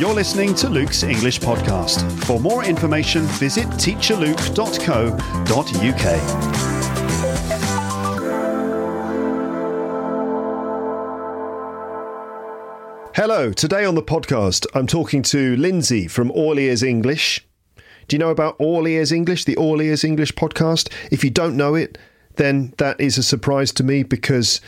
You're listening to Luke's English Podcast. For more information, visit teacherluke.co.uk. Hello, today on the podcast, I'm talking to Lindsay from All Ears English. Do you know about All Ears English, the All Ears English podcast? If you don't know it, then that is a surprise to me because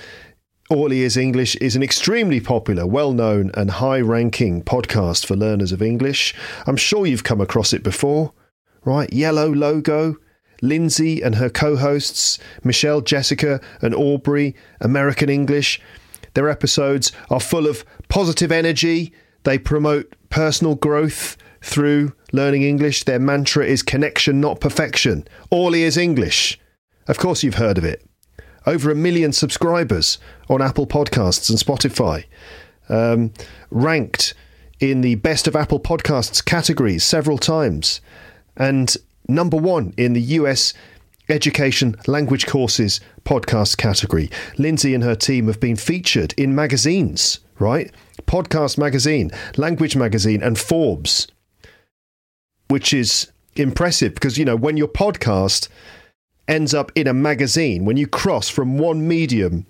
all Ears English is an extremely popular, well known, and high ranking podcast for learners of English. I'm sure you've come across it before, right? Yellow logo, Lindsay and her co hosts, Michelle, Jessica, and Aubrey, American English. Their episodes are full of positive energy. They promote personal growth through learning English. Their mantra is connection, not perfection. All Ears English. Of course, you've heard of it over a million subscribers on Apple Podcasts and Spotify, um, ranked in the best of Apple Podcasts categories several times, and number one in the US education language courses podcast category. Lindsay and her team have been featured in magazines, right? Podcast Magazine, Language Magazine, and Forbes, which is impressive because, you know, when your podcast ends up in a magazine, when you cross from one medium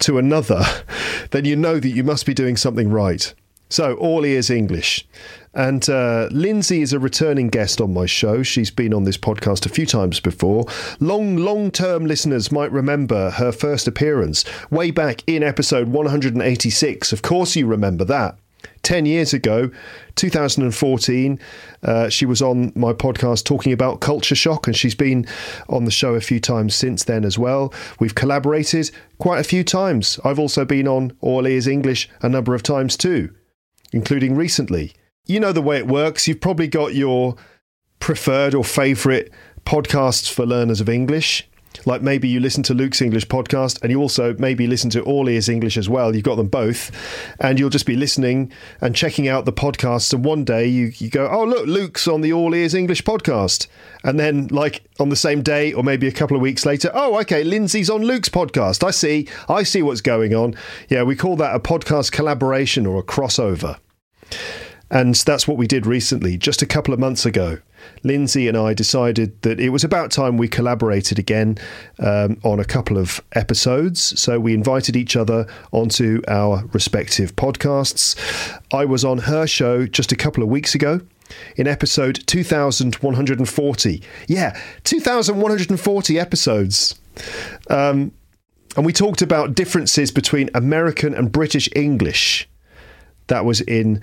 to another, then you know that you must be doing something right. So, all ears English. And uh, Lindsay is a returning guest on my show. She's been on this podcast a few times before. Long, long term listeners might remember her first appearance way back in episode 186. Of course, you remember that. 10 years ago, 2014, uh, she was on my podcast talking about culture shock, and she's been on the show a few times since then as well. We've collaborated quite a few times. I've also been on All Ears English a number of times too, including recently. You know the way it works. You've probably got your preferred or favourite podcasts for learners of English. Like maybe you listen to Luke's English podcast and you also maybe listen to All Ears English as well. You've got them both. And you'll just be listening and checking out the podcasts. And one day you, you go, oh, look, Luke's on the All Ears English podcast. And then, like on the same day or maybe a couple of weeks later, oh, okay, Lindsay's on Luke's podcast. I see. I see what's going on. Yeah, we call that a podcast collaboration or a crossover. And that's what we did recently, just a couple of months ago. Lindsay and I decided that it was about time we collaborated again um, on a couple of episodes. So we invited each other onto our respective podcasts. I was on her show just a couple of weeks ago in episode 2140. Yeah, 2140 episodes. Um, and we talked about differences between American and British English. That was in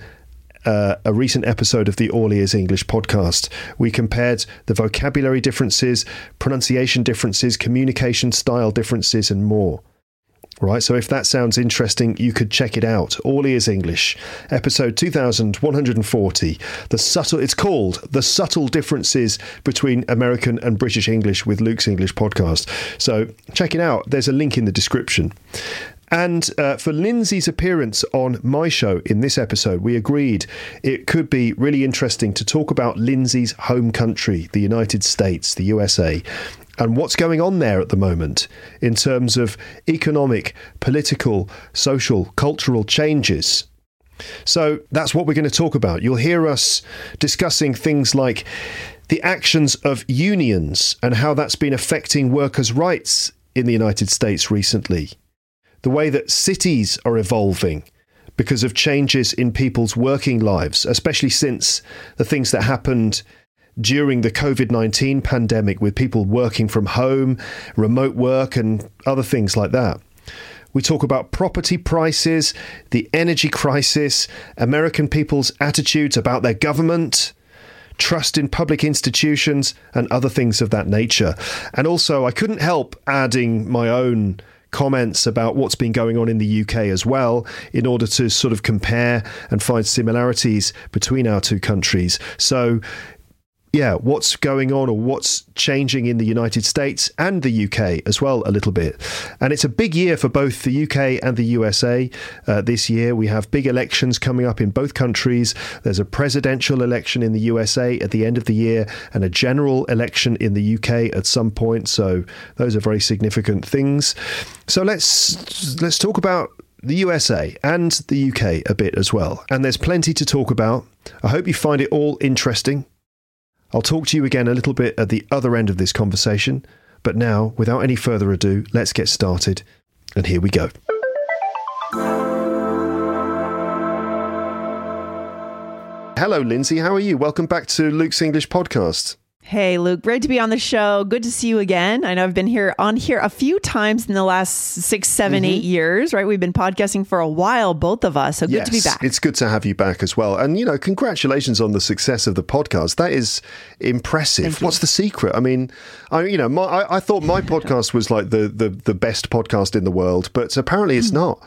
uh, a recent episode of the All Ears English podcast. We compared the vocabulary differences, pronunciation differences, communication style differences, and more. Right, so if that sounds interesting, you could check it out. All Ears English, episode 2140. The subtle, it's called The Subtle Differences Between American and British English with Luke's English podcast. So check it out. There's a link in the description. And uh, for Lindsay's appearance on my show in this episode, we agreed it could be really interesting to talk about Lindsay's home country, the United States, the USA, and what's going on there at the moment in terms of economic, political, social, cultural changes. So that's what we're going to talk about. You'll hear us discussing things like the actions of unions and how that's been affecting workers' rights in the United States recently the way that cities are evolving because of changes in people's working lives, especially since the things that happened during the COVID 19 pandemic with people working from home, remote work, and other things like that. We talk about property prices, the energy crisis, American people's attitudes about their government, trust in public institutions, and other things of that nature. And also, I couldn't help adding my own comments about what's been going on in the UK as well, in order to sort of compare and find similarities between our two countries. So yeah, what's going on or what's changing in the United States and the UK as well, a little bit. And it's a big year for both the UK and the USA uh, this year. We have big elections coming up in both countries. There's a presidential election in the USA at the end of the year and a general election in the UK at some point. So those are very significant things. So let's let's talk about the USA and the UK a bit as well. And there's plenty to talk about. I hope you find it all interesting. I'll talk to you again a little bit at the other end of this conversation, but now, without any further ado, let's get started. And here we go. Hello, Lindsay. How are you? Welcome back to Luke's English podcast. Hey, Luke, great to be on the show. Good to see you again. I know I've been here on here a few times in the last six, seven, eight mm-hmm. years, right? We've been podcasting for a while, both of us. So good to be back. It's good to have you back as well. And, you know, congratulations on the success of the podcast. That is impressive. What's the secret? I mean, I, you know, my, I, I thought my podcast was like the, the, the best podcast in the world, but apparently it's hmm. not.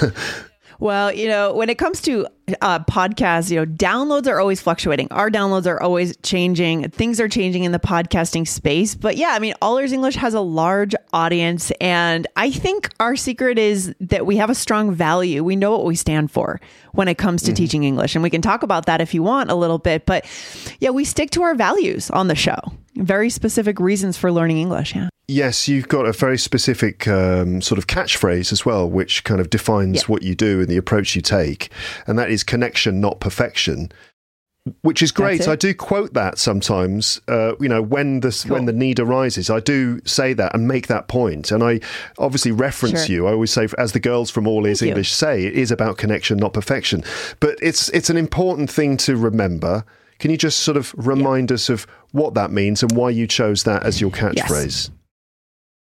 Well, you know, when it comes to uh, podcasts, you know, downloads are always fluctuating. Our downloads are always changing. Things are changing in the podcasting space. But yeah, I mean, All Ears English has a large audience. And I think our secret is that we have a strong value. We know what we stand for when it comes to mm-hmm. teaching English. And we can talk about that if you want a little bit. But yeah, we stick to our values on the show. Very specific reasons for learning English. Yeah. Yes, you've got a very specific um, sort of catchphrase as well, which kind of defines yeah. what you do and the approach you take. And that is connection, not perfection. Which is great. I do quote that sometimes. Uh, you know, when the cool. when the need arises, I do say that and make that point. And I obviously reference sure. you. I always say, as the girls from All Ears English say, it is about connection, not perfection. But it's it's an important thing to remember. Can you just sort of remind yeah. us of what that means and why you chose that as your catchphrase? Yes.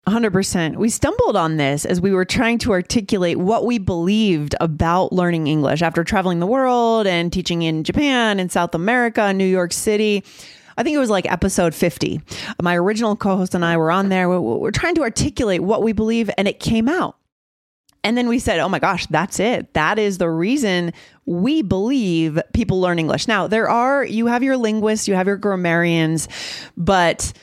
100%. We stumbled on this as we were trying to articulate what we believed about learning English after traveling the world and teaching in Japan and South America, New York City. I think it was like episode 50. My original co host and I were on there. We're trying to articulate what we believe, and it came out. And then we said, oh my gosh, that's it. That is the reason we believe people learn English. Now, there are, you have your linguists, you have your grammarians, but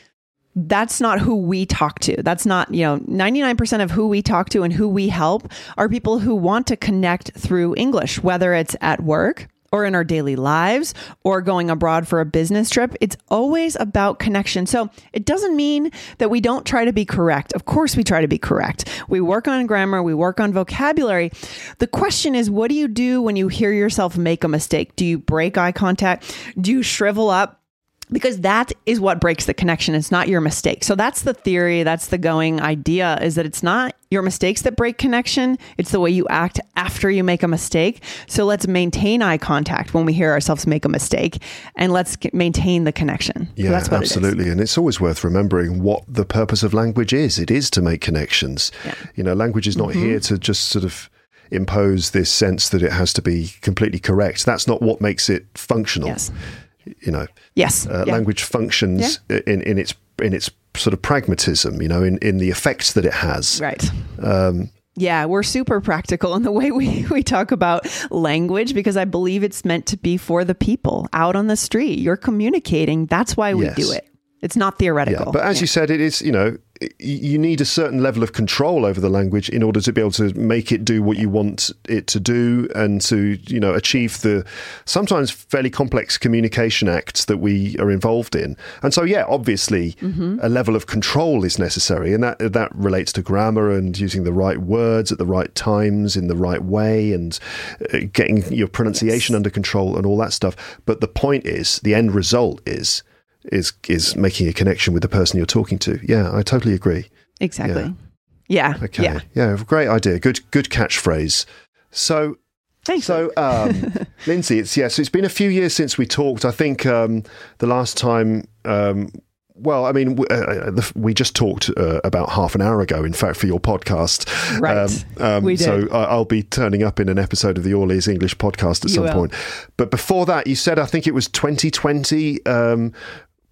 that's not who we talk to. That's not, you know, 99% of who we talk to and who we help are people who want to connect through English, whether it's at work or in our daily lives or going abroad for a business trip. It's always about connection. So it doesn't mean that we don't try to be correct. Of course, we try to be correct. We work on grammar, we work on vocabulary. The question is, what do you do when you hear yourself make a mistake? Do you break eye contact? Do you shrivel up? Because that is what breaks the connection. It's not your mistake. So that's the theory. That's the going idea is that it's not your mistakes that break connection. It's the way you act after you make a mistake. So let's maintain eye contact when we hear ourselves make a mistake and let's maintain the connection. Yeah, so absolutely. and it's always worth remembering what the purpose of language is. It is to make connections. Yeah. You know, language is not mm-hmm. here to just sort of impose this sense that it has to be completely correct. That's not what makes it functional. Yes you know, yes, uh, yeah. language functions yeah. in in its in its sort of pragmatism, you know, in in the effects that it has. Right. Um, yeah, we're super practical in the way we, we talk about language because I believe it's meant to be for the people out on the street. You're communicating. That's why we yes. do it. It's not theoretical. Yeah, but as yeah. you said, it is, you know, you need a certain level of control over the language in order to be able to make it do what you want it to do and to, you know, achieve the sometimes fairly complex communication acts that we are involved in. And so, yeah, obviously, mm-hmm. a level of control is necessary, and that that relates to grammar and using the right words at the right times in the right way and uh, getting your pronunciation yes. under control and all that stuff. But the point is, the end result is is is making a connection with the person you're talking to. Yeah, I totally agree. Exactly. Yeah. yeah. Okay. Yeah. yeah. Great idea. Good. Good catchphrase. So. Thanks. So, um, Lindsay, it's yes. Yeah, so it's been a few years since we talked. I think um, the last time um, well, I mean, uh, uh we just talked uh, about half an hour ago, in fact, for your podcast. Right. Um, um, we did. So I'll be turning up in an episode of the All Ears English podcast at you some will. point. But before that, you said, I think it was 2020.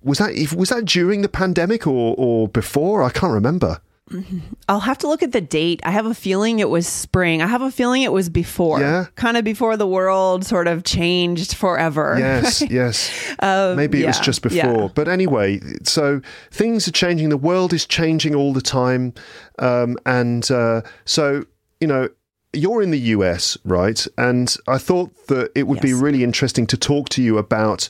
Was that was that during the pandemic or or before? I can't remember. I'll have to look at the date. I have a feeling it was spring. I have a feeling it was before. Yeah. Kind of before the world sort of changed forever. Yes, yes. Um, Maybe it was just before. yeah. But anyway, so things are changing. The world is changing all the time. Um, and uh, so, you know, you're in the US, right? And I thought that it would be really interesting to talk to you about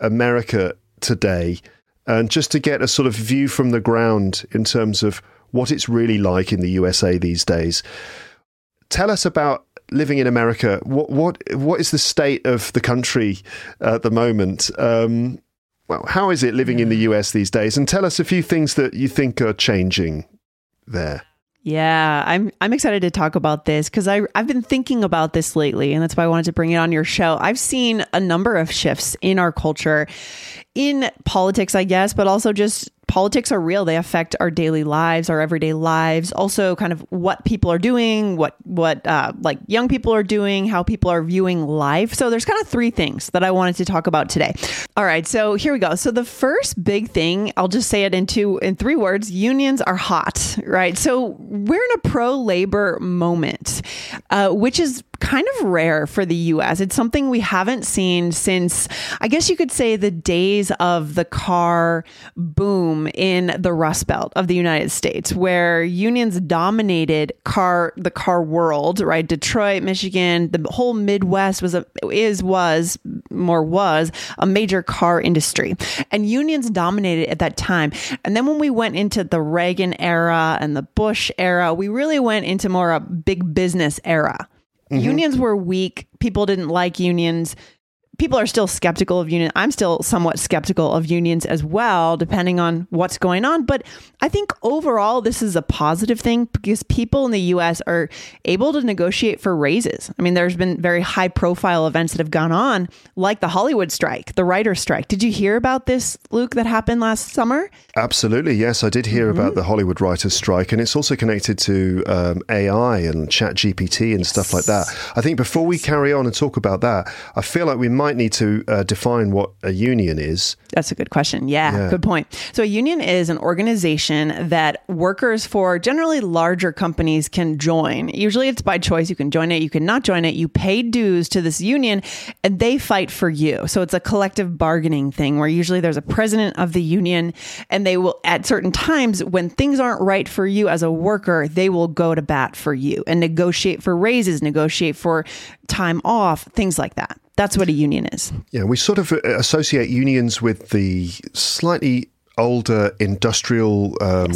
America today and just to get a sort of view from the ground in terms of what it's really like in the USA these days. Tell us about living in America. What what what is the state of the country at the moment? Um, well, how is it living in the US these days? And tell us a few things that you think are changing there. Yeah, I'm I'm excited to talk about this because I I've been thinking about this lately, and that's why I wanted to bring it on your show. I've seen a number of shifts in our culture, in politics, I guess, but also just politics are real. They affect our daily lives, our everyday lives. Also, kind of what people are doing, what what uh, like young people are doing, how people are viewing life. So there's kind of three things that I wanted to talk about today. All right, so here we go. So the first big thing, I'll just say it in two in three words: unions are hot, right? So we're in a pro labor moment, uh, which is kind of rare for the US. It's something we haven't seen since, I guess you could say, the days of the car boom in the Rust Belt of the United States, where unions dominated car the car world, right? Detroit, Michigan, the whole Midwest was a is was more was a major car industry. And unions dominated at that time. And then when we went into the Reagan era and the Bush era, we really went into more a big business era. Mm-hmm. Unions were weak. People didn't like unions. People are still skeptical of unions. I'm still somewhat skeptical of unions as well, depending on what's going on. But I think overall, this is a positive thing because people in the US are able to negotiate for raises. I mean, there's been very high profile events that have gone on, like the Hollywood strike, the writer's strike. Did you hear about this, Luke, that happened last summer? Absolutely, yes, I did hear about the Hollywood writers' strike, and it's also connected to um, AI and Chat GPT and stuff like that. I think before we carry on and talk about that, I feel like we might need to uh, define what a union is. That's a good question. Yeah, Yeah. good point. So, a union is an organization that workers for generally larger companies can join. Usually, it's by choice. You can join it, you can not join it. You pay dues to this union, and they fight for you. So, it's a collective bargaining thing where usually there's a president of the union, and they will, at certain times, when things aren't right for you as a worker, they will go to bat for you and negotiate for raises, negotiate for time off, things like that. That's what a union is. Yeah, we sort of uh, associate unions with the slightly older industrial um,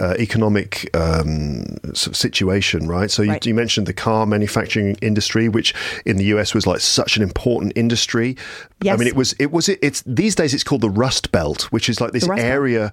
uh, economic um, situation, right? So you, Right. you mentioned the car manufacturing industry, which in the US was like such an important industry. Yes. I mean, it was it was it, it's these days it's called the Rust Belt, which is like this area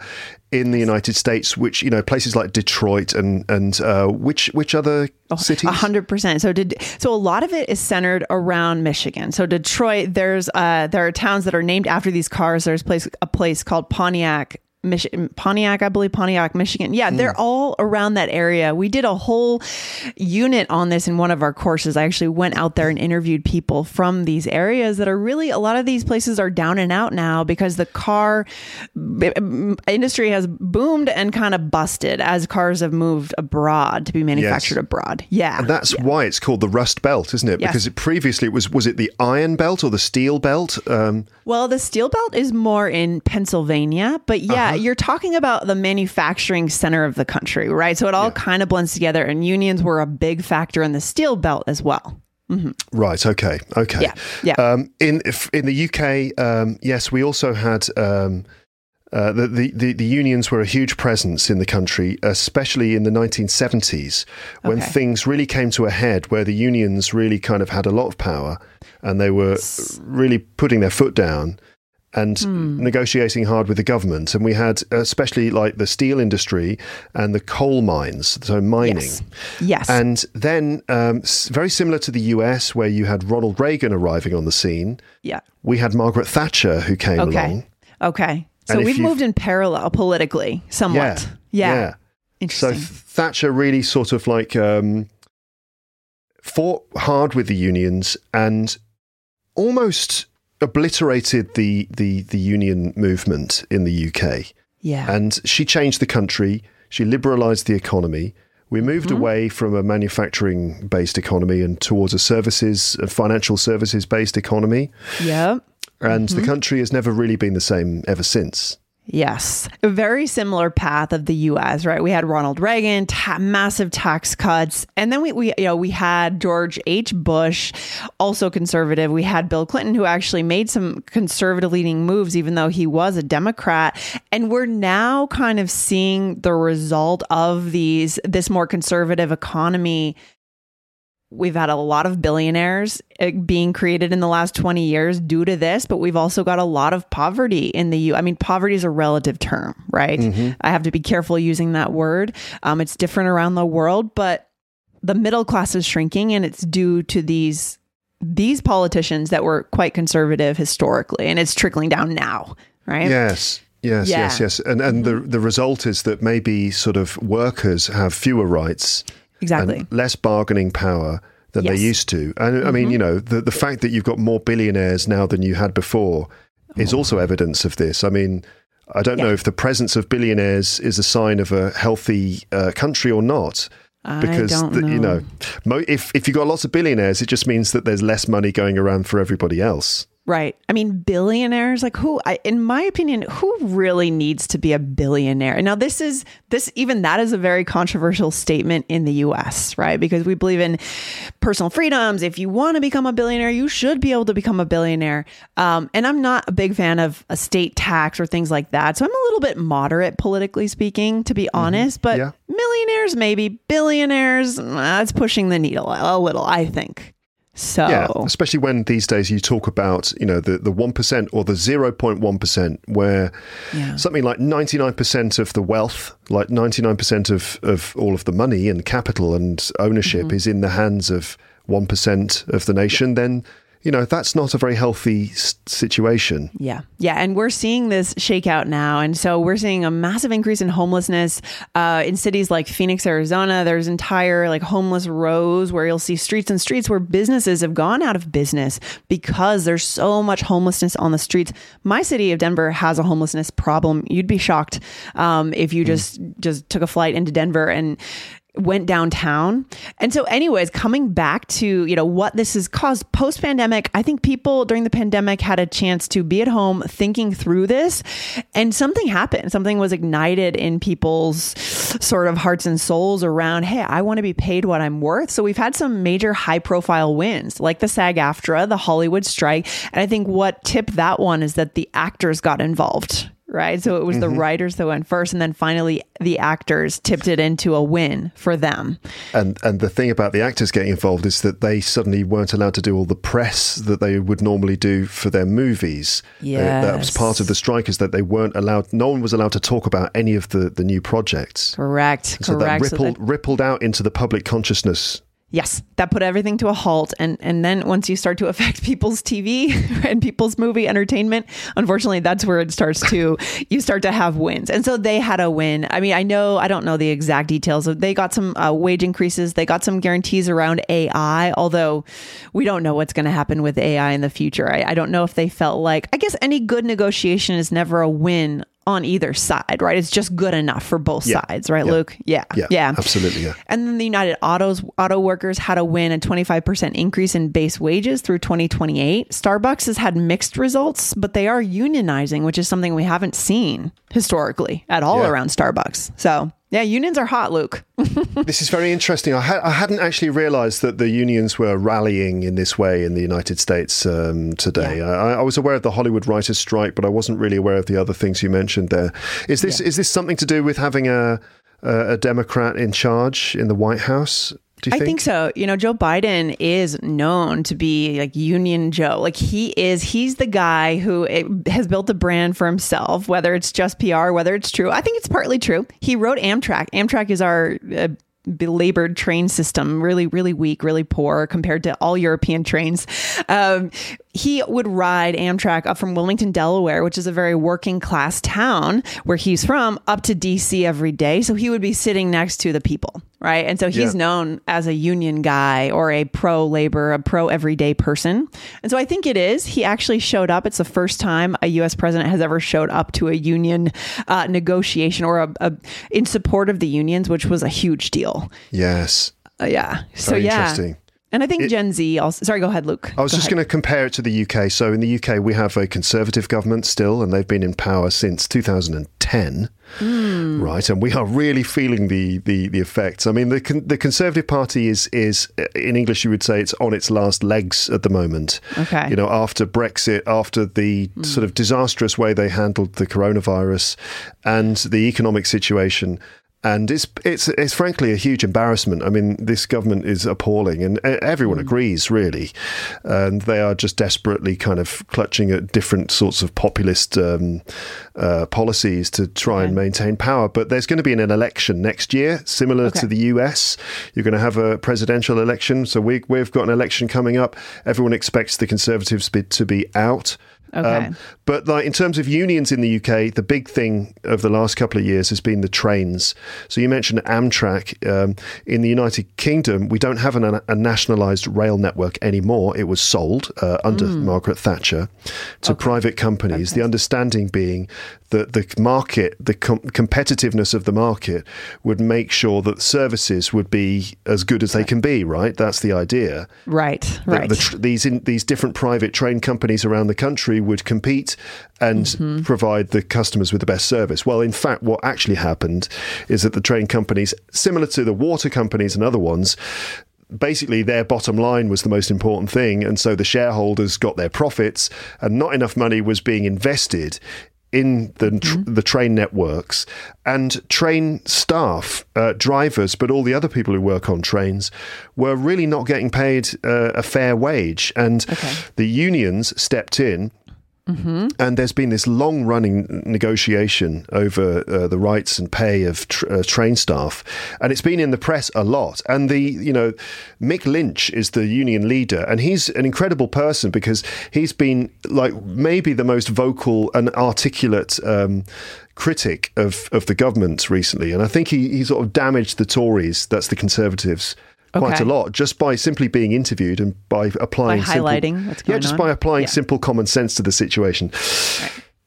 in the United States, which you know places like Detroit and and uh, which which other cities? Oh, A hundred percent. So did so a lot of it is centered around Michigan. So Detroit, there's uh there are towns that are named after these cars. There's place a place called Pontiac. Michigan, Pontiac, I believe Pontiac, Michigan. Yeah, they're all around that area. We did a whole unit on this in one of our courses. I actually went out there and interviewed people from these areas that are really a lot of these places are down and out now because the car b- industry has boomed and kind of busted as cars have moved abroad to be manufactured abroad. Yeah. And that's why it's called the Rust Belt, isn't it? Yes. Because it previously it was was it the Iron Belt or the Steel Belt? Um, Well, the steel belt is more in Pennsylvania, but yeah, Uh-huh. You're talking about the manufacturing center of the country, right? So it all kind of blends together, and unions were a big factor in the steel belt as well. right. Okay. Okay. Yeah, yeah. Um, in in the UK, um, yes, we also had. Um, uh, the, the, the, the unions were a huge presence in the country, especially in the 1970s, when Okay. things really came to a head, where the unions really kind of had a lot of power and they were really putting their foot down and Hmm. negotiating hard with the government. And we had, especially like the steel industry and the coal mines, so mining. Yes. Yes. And then, um, very similar to the US, where you had Ronald Reagan arriving on the scene, yeah. we had Margaret Thatcher who came Okay. along. Okay. So And we've moved in parallel politically somewhat. Yeah. yeah. So Interesting. Thatcher really sort of like um, fought hard with the unions and almost obliterated the, the, the union movement in the UK. yeah. And she changed the country. She liberalized the economy. We moved Mm-hmm. away from a manufacturing based economy and towards a services, a financial services based economy. Yep. And Mm-hmm. the country has never really been the same ever since. Yes, a very similar path of the U.S. Right, we had Ronald Reagan, ta- massive tax cuts, and then we, we, you know, we had George H. Bush, also conservative. We had Bill Clinton, who actually made some conservative leaning moves, even though he was a Democrat. And we're now kind of seeing the result of these this more conservative economy We've had a lot of billionaires uh, being created in the last 20 years due to this, but we've also got a lot of poverty in the U. I mean, poverty is a relative term, right? I have to be careful using that word. Um, it's different around the world, but the middle class is shrinking, and it's due to these these politicians that were quite conservative historically, and it's trickling down now, right? Yes. Yes, Yeah. yes, yes. And and the the result is that maybe sort of workers have fewer rights Exactly. and less bargaining power than Yes. Mm-hmm. they used to. And I mean, you know, the the fact that you've got more billionaires now than you had before is also evidence of this. I mean, I don't know Oh. If the presence of billionaires is a sign of a healthy uh, country or not. Because the- you know. know, mo- if if you've got lots of billionaires, it just means that there's less money going around for everybody else. Right. I mean, billionaires, like who, I, in my opinion, who really needs to be a billionaire? Now, this is, this, even that is a very controversial statement in the US, right? Because we believe in personal freedoms. If you want to become a billionaire, you should be able to become a billionaire. Um, and I'm not a big fan of estate tax or things like that. So I'm a little bit moderate, politically speaking, to be honest. But Yeah. millionaires, maybe billionaires, that's pushing the needle a little, I think. So, Yeah, especially when these days you talk about you know the the one percent or the zero point one percent, where Yeah. something like ninety nine percent of the wealth, like ninety nine percent of of all of the money and capital and ownership Mm-hmm. is in the hands of one percent of the nation, then you know that's not a very healthy s- situation. Yeah. Yeah. And we're seeing this shakeout now. And so we're seeing a massive increase in homelessness uh, in cities like Phoenix, Arizona. There's entire like homeless rows where you'll see streets and streets where businesses have gone out of business because there's so much homelessness on the streets. My city of Denver has a homelessness problem. You'd be shocked um, if you just just took a flight into Denver and went downtown. And so anyways, coming back to, you know, what this has caused post pandemic, I think people during the pandemic had a chance to be at home thinking through this and something happened. Something was ignited in people's sort of hearts and souls around, hey, I want to be paid what I'm worth. So we've had some major high profile wins like the SAG AFTRA, the Hollywood strike. And I think what tipped that one is that the actors got involved right? So it was the mm-hmm. writers that went first, and then finally the actors tipped it into a win for them. And and the thing about the actors getting involved is that they suddenly weren't allowed to do all the press that they would normally do for their movies. They- that was part of the strike is that they weren't allowed. No one was allowed to talk about any of the the new projects. Correct. So that correct. So rippled that- rippled out into the public consciousness. Yes, that put everything to a halt, and and then once you start to affect people's TV and people's movie entertainment, unfortunately, that's where it starts to you start to have wins, and so they had a win. I mean, I know I don't know the exact details. of They got some uh, wage increases. They got some guarantees around AI, although we don't know what's going to happen with AI in the future. I, I don't know if they felt like I guess any good negotiation is never a win on either side, right? It's just good enough for both Yeah. sides, right, Yeah. Luke? Yeah, Yeah, yeah, absolutely, yeah. And then the United Autos auto workers had a win a 25% increase in base wages through 2028. Starbucks has had mixed results, but they are unionizing, which is something we haven't seen historically at all around Starbucks. So, yeah, unions are hot, Luke. This is very interesting. I, ha- I hadn't actually realised that the unions were rallying in this way in the United States um, today. I, I was aware of the Hollywood writers' strike, but I wasn't really aware of the other things you mentioned there. Is this is this something to do with having a a, a Democrat in charge in the White House? I think? think so. You know, Joe Biden is known to be like Union Joe. Like he is, he's the guy who eh, has built a brand for himself, whether it's just PR, whether it's true. I think it's partly true. He wrote Amtrak. Amtrak is our uh, belabored train system, really, really weak, really poor compared to all European trains. Um, he would ride Amtrak up from Wilmington, Delaware, which is a very working class town where he's from, up to DC every day. So he would be sitting next to the people right? And so he's Yeah. known as a union guy or a pro labor, a pro everyday person. And so I think it is. He actually showed up. It's the first time a U.S. president has ever showed up to a union uh, negotiation or a, a in support of the unions, which was a huge deal. Yes. Uh, yeah. So Very yeah. And I think Gen Z also. Sorry, go ahead, Luke. I was just going to compare it to the UK. So in the UK, we have a conservative government still, and they've been in power since 2010. Hmm. Right, and we are really feeling the, the, the effects. I mean, the con- the Conservative Party is is in English you would say it's on its last legs at the moment. Okay. you know, after Brexit, after the sort of disastrous way they handled the coronavirus and the economic situation. And it's it's it's frankly a huge embarrassment. I mean, this government is appalling, and everyone agrees, really. And they are just desperately kind of clutching at different sorts of populist um, uh, policies to try and maintain power. But there's going to be an, an election next year, similar to the US. You're going to have a presidential election. So we, we've got an election coming up. Everyone expects the Conservatives to be out. Um, Okay. but like in terms of unions in the UK, the big thing of the last couple of years has been the trains. So you mentioned Amtrak. Um, in the United Kingdom, we don't have an, a nationalised rail network anymore. It was sold uh, under Margaret Thatcher to private companies. The understanding being that the market, the com- competitiveness of the market, would make sure that services would be as good as they can be. Right, that's the idea right. that Right. the tr- these in, these different private train companies around the country would compete and Mm-hmm. provide the customers with the best service. Well, in fact, what actually happened is that the train companies, similar to the water companies and other ones. Basically, their bottom line was the most important thing. And so the shareholders got their profits, and not enough money was being invested in the tr- Mm-hmm. the train networks and train staff, uh, drivers, but all the other people who work on trains were really not getting paid uh, a fair wage. And the unions stepped in. And there's been this long running negotiation over uh, the rights and pay of tr- uh, train staff. And it's been in the press a lot. And the, you know, Mick Lynch is the union leader. And he's an incredible person because he's been like maybe the most vocal and articulate um, critic of, of the government recently. And I think he, he sort of damaged the Tories, that's the Conservatives. Quite Okay. a lot just by simply being interviewed and by applying simple- highlighting what's yeah just on. by applying Yeah. simple common sense to the situation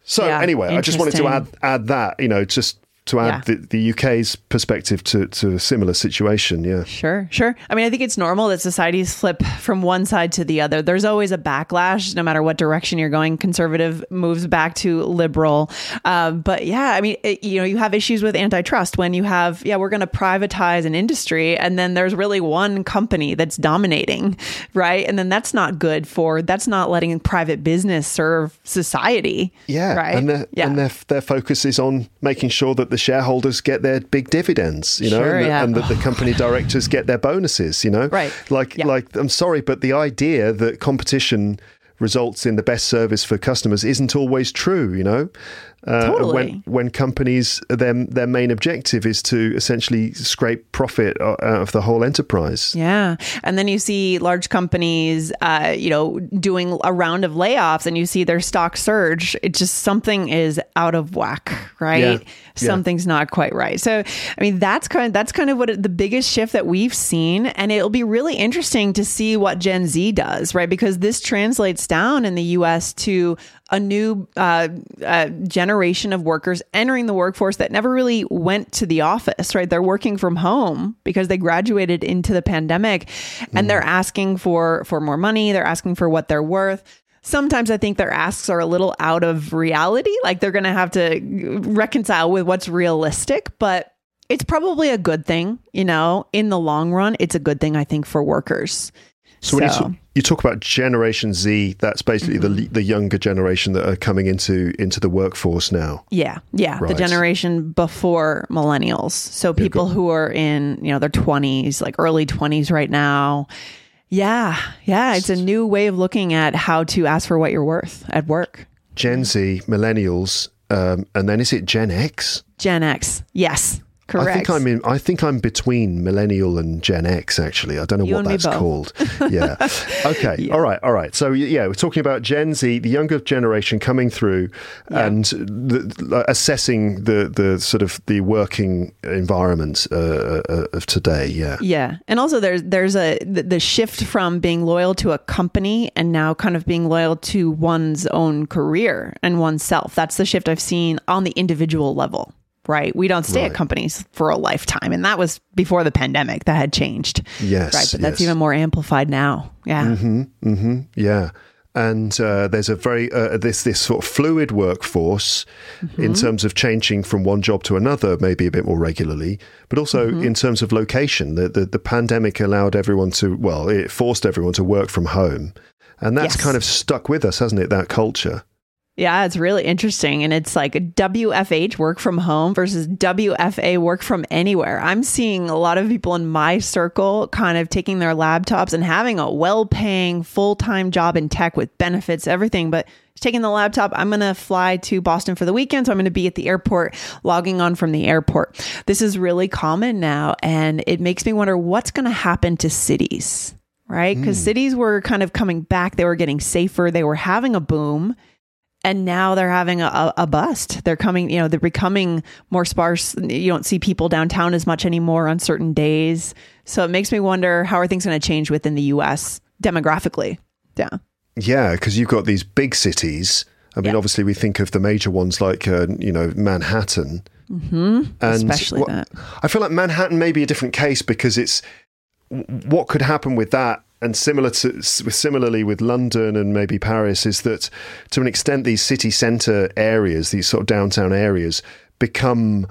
so Yeah, anyway i just wanted to add add that you know just to add Yeah. the, the uk's perspective to, to a similar situation yeah Sure, sure. I mean, I think it's normal that societies flip from one side to the other. There's always a backlash, no matter what direction you're going. Conservative moves back to liberal. Uh, but yeah, I mean, it, you know, you have issues with antitrust when you have, yeah, we're going to privatize an industry, and then there's really one company that's dominating, right? And then that's not good for. That's not letting private business serve society. yeah right. and yeah. and their, their focus is on making sure that the shareholders get their big dividends you know Sure, and, that- yeah. and that the company directors get their bonuses you know Right. like Yeah. like i'm sorry but the idea that competition results in the best service for customers isn't always true you know uh, Totally. when when companies their their main objective is to essentially scrape profit o- out of the whole enterprise Yeah. And then you see large companies, uh, you know, doing a round of layoffs and you see their stock surge. It just something is out of whack, right? Yeah. Yeah. Something's not quite right. So, I mean, that's kind of, that's kind of what it, the biggest shift that we've seen. And it'll be really interesting to see what Gen Z does, right? Because this translates down in the US to a new uh, uh, generation of workers entering the workforce that never really went to the office, right? They're working from home because they graduated into the pandemic and they're asking for for more money, they're asking for what they're worth. Sometimes I think their asks are a little out of reality, like they're going to have to reconcile with what's realistic, but it's probably a good thing, you know, in the long run, it's a good thing I think for workers. so when you, you talk about generation z that's basically Mm-hmm. the the younger generation that are coming into into the workforce now Yeah, yeah, the generation before millennials. So people who are in, you know, their 20s, like early 20s right now. Yeah, yeah, it's a new way of looking at how to ask for what you're worth at work. gen z millennials um, and then is it gen x Gen X. Yes. Correct. I think I'm in. I think I'm between millennial and Gen X. Actually, I don't know You what that's called. Yeah. Okay. All right. All right. So yeah, we're talking about Gen Z, the younger generation coming through, and the, assessing the the sort of the working environment uh, uh, of today. Yeah. Yeah, and also there's there's a the, the shift from being loyal to a company and now kind of being loyal to one's own career and oneself. That's the shift I've seen on the individual level. Right, we don't stay Right. at companies for a lifetime, and that was before the pandemic. That had changed. Yes, right, but that's yes. even more amplified now. Yeah, Yeah, and uh, there's a very uh, this this sort of fluid workforce in terms of changing from one job to another, maybe a bit more regularly, but also in terms of location. The, the the pandemic allowed everyone to well, it forced everyone to work from home, and that's Yes. kind of stuck with us, hasn't it? That culture. Yeah, it's really interesting. And it's like WFH work from home versus WFA work from anywhere. I'm seeing a lot of people in my circle kind of taking their laptops and having a well paying full time job in tech with benefits, everything, but taking the laptop. I'm going to fly to Boston for the weekend. So I'm going to be at the airport, logging on from the airport. This is really common now. And it makes me wonder what's going to happen to cities, right? Because hmm. cities were kind of coming back, they were getting safer, they were having a boom and now they're having a, a, bust. They're coming, you know, they're becoming more sparse. You don't see people downtown as much anymore on certain days. So it makes me wonder how are things going to change within the U.S. demographically? Yeah, Yeah, because you've got these big cities. I mean, Yeah. obviously, we think of the major ones like uh, you know Manhattan, mm-hmm. and Especially what- that. I feel like Manhattan may be a different case because it's what could happen with that, and similar to similarly with London and maybe Paris, is that to an extent these city centre areas, these sort of downtown areas, become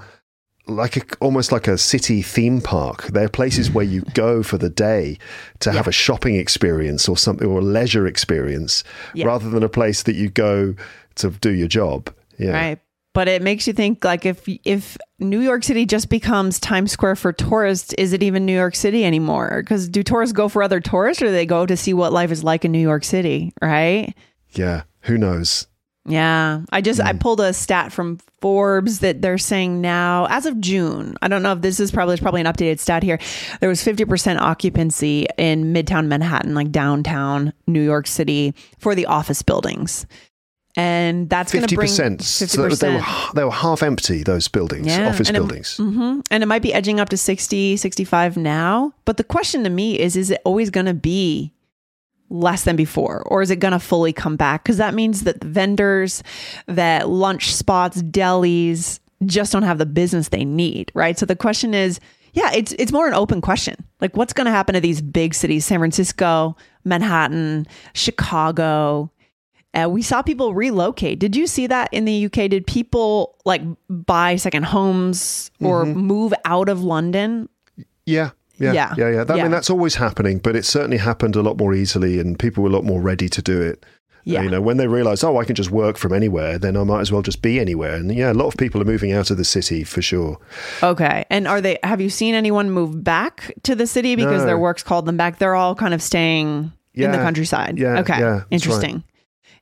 like a, almost like a city theme park. They're places where you go for the day to have a shopping experience or something or a leisure experience, Yeah. rather than a place that you go to do your job. Yeah. right. But it makes you think like if if New York City just becomes Times Square for tourists, is it even New York City anymore? Because do tourists go for other tourists, or do they go to see what life is like in New York City? Right. Yeah. Who knows? Yeah. I just I hmm. pulled a stat from Forbes that they're saying now as of June. I don't know if this is probably it's probably an updated stat here. There was 50% occupancy in Midtown Manhattan, like downtown New York City for the office buildings. And that's going to Fifty bring percent. 50%. So they were they were half empty. Those buildings, Yeah, office and it- buildings. hmm And it might be edging up to 60, 65 now. But the question to me is is it always going to be less than before? Or is it going to fully come back? Because that means that the vendors, that lunch spots, delis just don't have the business they need, right? So the question is, yeah, it's it's more an open question. Like what's going to happen to these big cities, San Francisco, Manhattan, Chicago, uh, we saw people relocate. Did you see that in the UK? Did people like buy second homes or Mm-hmm. move out of London? Yeah. Yeah, Yeah. yeah, yeah. That, I mean, that's always happening, but it certainly happened a lot more easily, and people were a lot more ready to do it. Yeah. You know, when they realised, oh, I can just work from anywhere, then I might as well just be anywhere. And yeah, a lot of people are moving out of the city for sure. Okay. And are they? Have you seen anyone move back to the city because No. their work's called them back? They're all kind of staying in the countryside. Yeah, Okay. yeah, Interesting.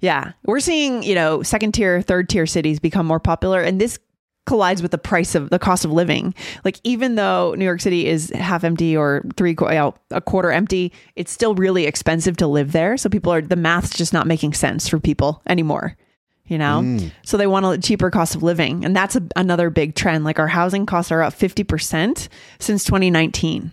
Yeah, we're seeing you know second tier, third tier cities become more popular, and this collides with the price of the cost of living. Like even though New York City is half empty or three you know, a quarter empty, it's still really expensive to live there. So people are the math's just not making sense for people anymore. You know, Mm. so they want a cheaper cost of living, and that's a, another big trend. Like our housing costs are up fifty percent since 2019.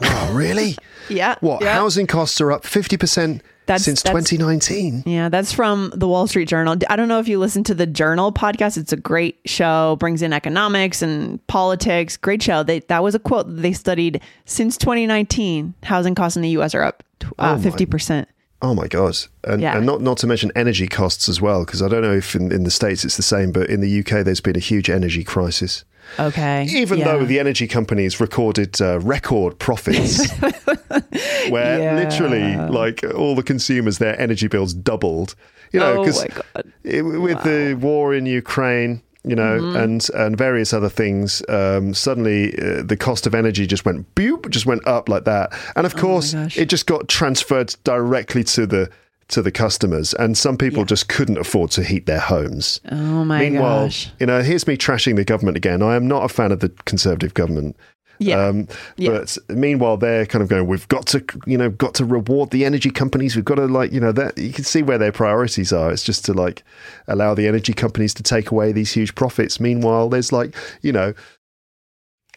Wow, really? Yeah, What? yeah. Housing costs are up 50% That's- since that's- 2019? Yeah, that's from the Wall Street Journal. I don't know if you listen to the Journal podcast. It's a great show, brings in economics and politics. Great show. They, that was a quote that they studied since 2019. Housing costs in the U.S. are up uh, Oh 50%. Oh my god! And, Yeah. and not not to mention energy costs as well, because I don't know if in, in the states it's the same, but in the UK there's been a huge energy crisis. Okay. Even Yeah. though the energy companies recorded uh, record profits, where Yeah. literally like all the consumers, their energy bills doubled. You know, Oh because my God. with the war in Ukraine. You know, Mm-hmm. and and various other things. Um, suddenly, uh, the cost of energy just went boop, just went up like that. And of course, Oh gosh. it just got transferred directly to the to the customers, and some people just couldn't afford to heat their homes. Oh my Meanwhile, gosh. you know, here's me trashing the government again. I am not a fan of the Conservative government. Yeah. Um, Yeah. But meanwhile, they're kind of going. We've got to, you know, got to reward the energy companies. We've got to, like, you know, that you can see where their priorities are. It's just to like allow the energy companies to take away these huge profits. Meanwhile, there's like, you know,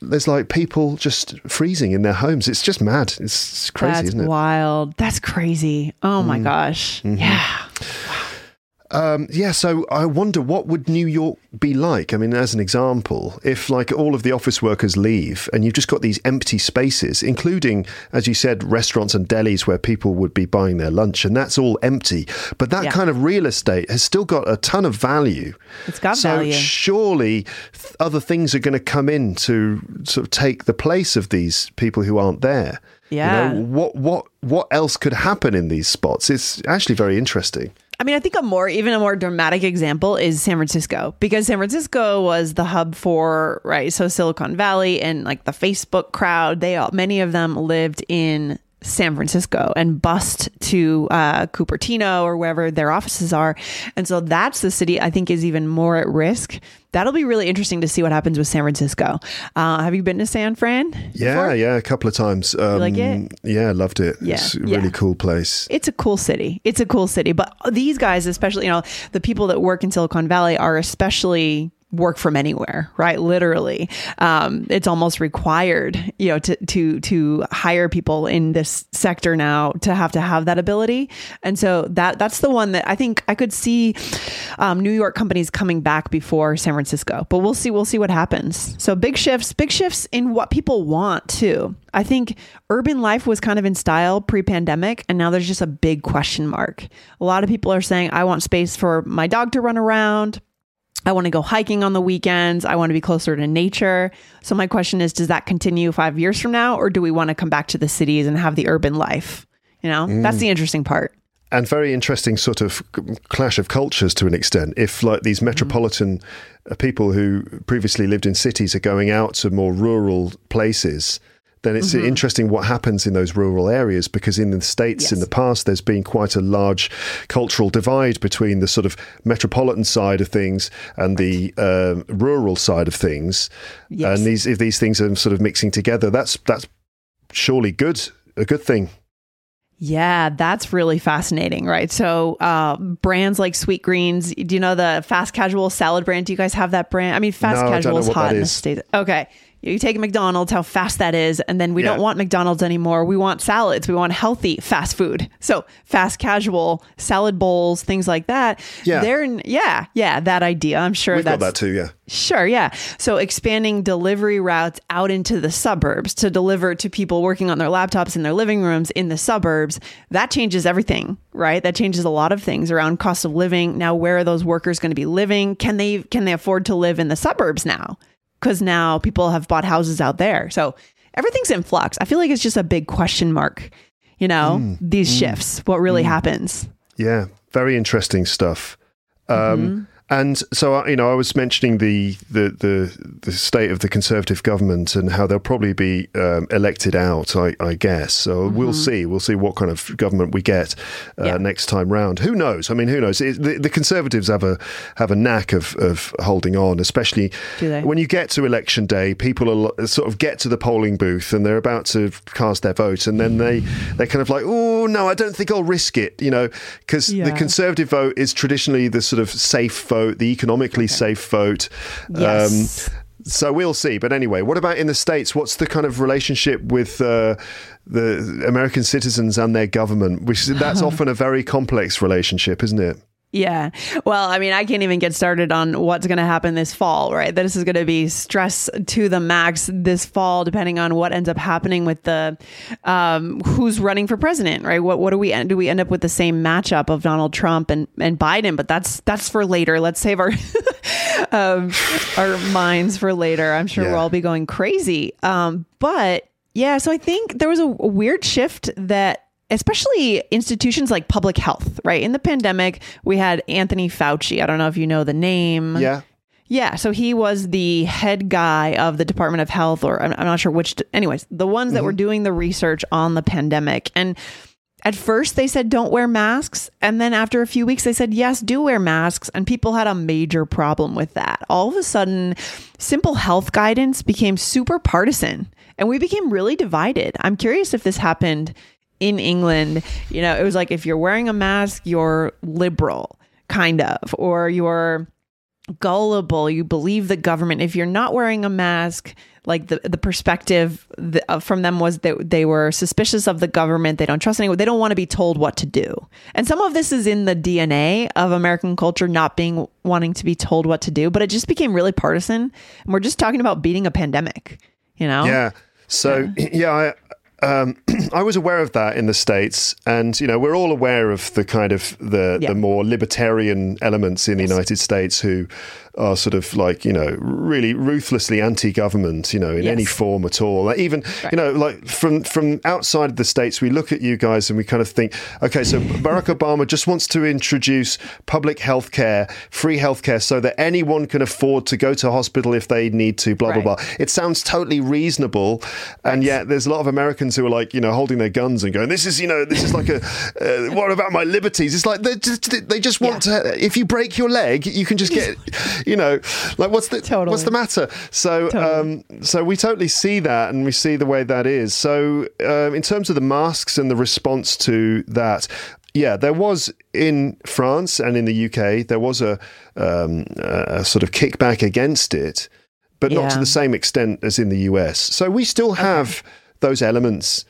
there's like people just freezing in their homes. It's just mad. It's, crazy, That's isn't it? Mm. wild. That's crazy. Oh my gosh. Mm-hmm. Yeah. Um, yeah, so I wonder what would New York be like? I mean, as an example, if like all of the office workers leave and you've just got these empty spaces, including, as you said, restaurants and delis where people would be buying their lunch, and that's all empty. But that Yeah. kind of real estate has still got a ton of value. It's got so value. surely th- other things are going to come in to sort of take the place of these people who aren't there. Yeah. You know, what what what else could happen in these spots? It's actually very interesting. I mean, I think a more, even a more dramatic example is San Francisco because San Francisco was the hub for, right? So Silicon Valley and like the Facebook crowd, they all, many of them lived in San Francisco and bust to uh, Cupertino or wherever their offices are. And so that's the city I think is even more at risk. That'll be really interesting to see what happens with San Francisco. Uh, have you been to San Fran? Yeah, before? yeah, a couple of times. Um, like it? Yeah, loved it. Yeah, It's a yeah. really cool place. it's a cool city. It's a cool city. But these guys, especially, you know, the people that work in Silicon Valley are especially work from anywhere, right? Literally. Um, it's almost required, you know, to, to, to hire people in this sector now to have to have that ability. And so that, that's the one that I think I could see, um, New York companies coming back before San Francisco, but we'll see, we'll see what happens. So big shifts, big shifts in what people want too. I think urban life was kind of in style pre pandemic, and now there's just a big question mark. A lot of people are saying, I want space for my dog to run around. I want to go hiking on the weekends. I want to be closer to nature. So, my question is Does that continue five years from now, or do we want to come back to the cities and have the urban life? You know, that's the interesting part. and very interesting sort of clash of cultures to an extent. If like these metropolitan uh, people who previously lived in cities are going out to more rural places, then it's interesting what happens in those rural areas because in the states in the past there's been quite a large cultural divide between the sort of metropolitan side of things and the um, rural side of things. Yes. And these if these things are sort of mixing together, that's that's surely good, a good thing. Yeah, that's really fascinating, right? So, uh, brands like Sweet Greens, do you know the fast casual salad brand? Do you guys have that brand? I mean, fast No, casual is hot in the. States. Okay. You take McDonald's, how fast that is, and then we Yeah. don't want McDonald's anymore. We want salads. We want healthy fast food. So fast casual salad bowls, things like that. Yeah. they're yeah, yeah. That idea, I'm sure We've that's got that too, yeah. Sure, yeah. So expanding delivery routes out into the suburbs to deliver to people working on their laptops in their living rooms in the suburbs, that changes everything, right? That changes a lot of things around cost of living. Now, where are those workers going to be living? Can they can they afford to live in the suburbs now? Cuz now people have bought houses out there. So everything's in flux. I feel like it's just a big question mark, you know, mm, these mm, shifts, what really mm. happens. Yeah, very interesting stuff. Um, mm-hmm. And so, uh, you know, I was mentioning the, the the the state of the Conservative government and how they'll probably be um, elected out. I, I guess. So we'll see. We'll see what kind of government we get uh, Yeah. next time round. Who knows? I mean, who knows? It, the, the Conservatives have a have a knack of of holding on, especially when you get to election day. People are sort of get to the polling booth and they're about to cast their vote, and then they they kind of like, oh no, I don't think I'll risk it. You know, because the Conservative vote is traditionally the sort of safe vote, the economically safe vote. Yes. Um, so we'll see. But anyway, what about in the States? What's the kind of relationship with uh, the American citizens and their government? Which that's often a very complex relationship, isn't it? Yeah. Well, I mean, I can't even get started on what's going to happen this fall, right? This is going to be stress to the max this fall, depending on what ends up happening with the um, who's running for president, right? What what do we end? Do we end up with the same matchup of Donald Trump and and Biden? But that's that's for later. Let's save our um, our minds for later. I'm sure Yeah. we'll all be going crazy. Um, but yeah, so I think there was a, a weird shift that especially institutions like public health, right? In the pandemic, we had Anthony Fauci. I don't know if you know the name. Yeah. Yeah, so he was the head guy of the Department of Health, or I'm, I'm not sure which. Anyways, the ones that were mm-hmm. doing the research on the pandemic, and at first they said don't wear masks and then after a few weeks they said yes do wear masks and people had a major problem with that all of a sudden simple health guidance became super partisan and we became really divided i'm curious if this happened in england you know it was like if you're wearing a mask you're liberal kind of or you're gullible. You believe the government. If you're not wearing a mask like the the perspective th- uh, from them was that they were suspicious of the government. They don't trust anyone. They don't want to be told what to do. And some of this is in the dna of american culture not being wanting to be told what to do but it just became really partisan. And we're just talking about beating a pandemic you know? Yeah. So yeah, I, um, I was aware of that in the states, and you know we're all aware of the kind of the Yeah. the more libertarian elements in the United States who are sort of like you know really ruthlessly anti-government, you know, in any form at all. Like even you know like from from outside of the states, we look at you guys and we kind of think, okay, so Barack Obama just wants to introduce public health care, free health care, so that anyone can afford to go to hospital if they need to. Blah blah Right. blah. It sounds totally reasonable, and yet there's a lot of Americans who are like, you know, holding their guns and going, "This is, you know, this is like a, uh, what about my liberties?" It's like they just they just want to. If you break your leg, you can just get, you know, like what's the Totally. what's the matter? So um, so we totally see that, and we see the way that is. So um, in terms of the masks and the response to that. Yeah, there was in France and in the UK, there was a, um, a sort of kickback against it but not to the same extent as in the US. So we still have those elements,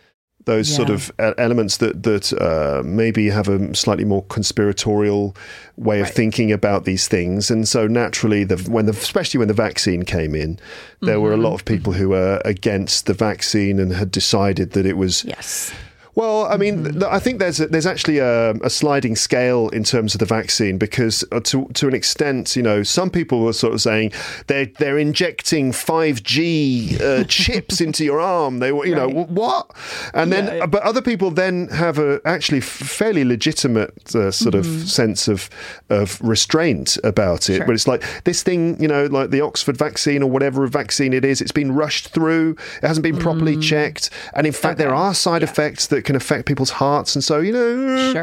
those sort of uh, elements that that uh, maybe have a slightly more conspiratorial way of Right. thinking about these things. And so naturally, the when the especially when the vaccine came in, there were a Mm-hmm. lot of people who were against the vaccine and had decided that it was yes well, I mean, Mm-hmm. I think there's a, there's actually a, a sliding scale in terms of the vaccine because uh, to to an extent, you know, some people were sort of saying they're they're injecting 5G uh, chips into your arm. They were, you know, Right. "Wh- what? And then, Yeah. but other people then have a actually fairly legitimate uh, sort of sense of of restraint about it. Mm-hmm. Sure. But it's like this thing, you know, like the Oxford vaccine or whatever vaccine it is. It's been rushed through. It hasn't been properly checked, and in fact, there Mm. Are side effects that can affect people's hearts, and so you know,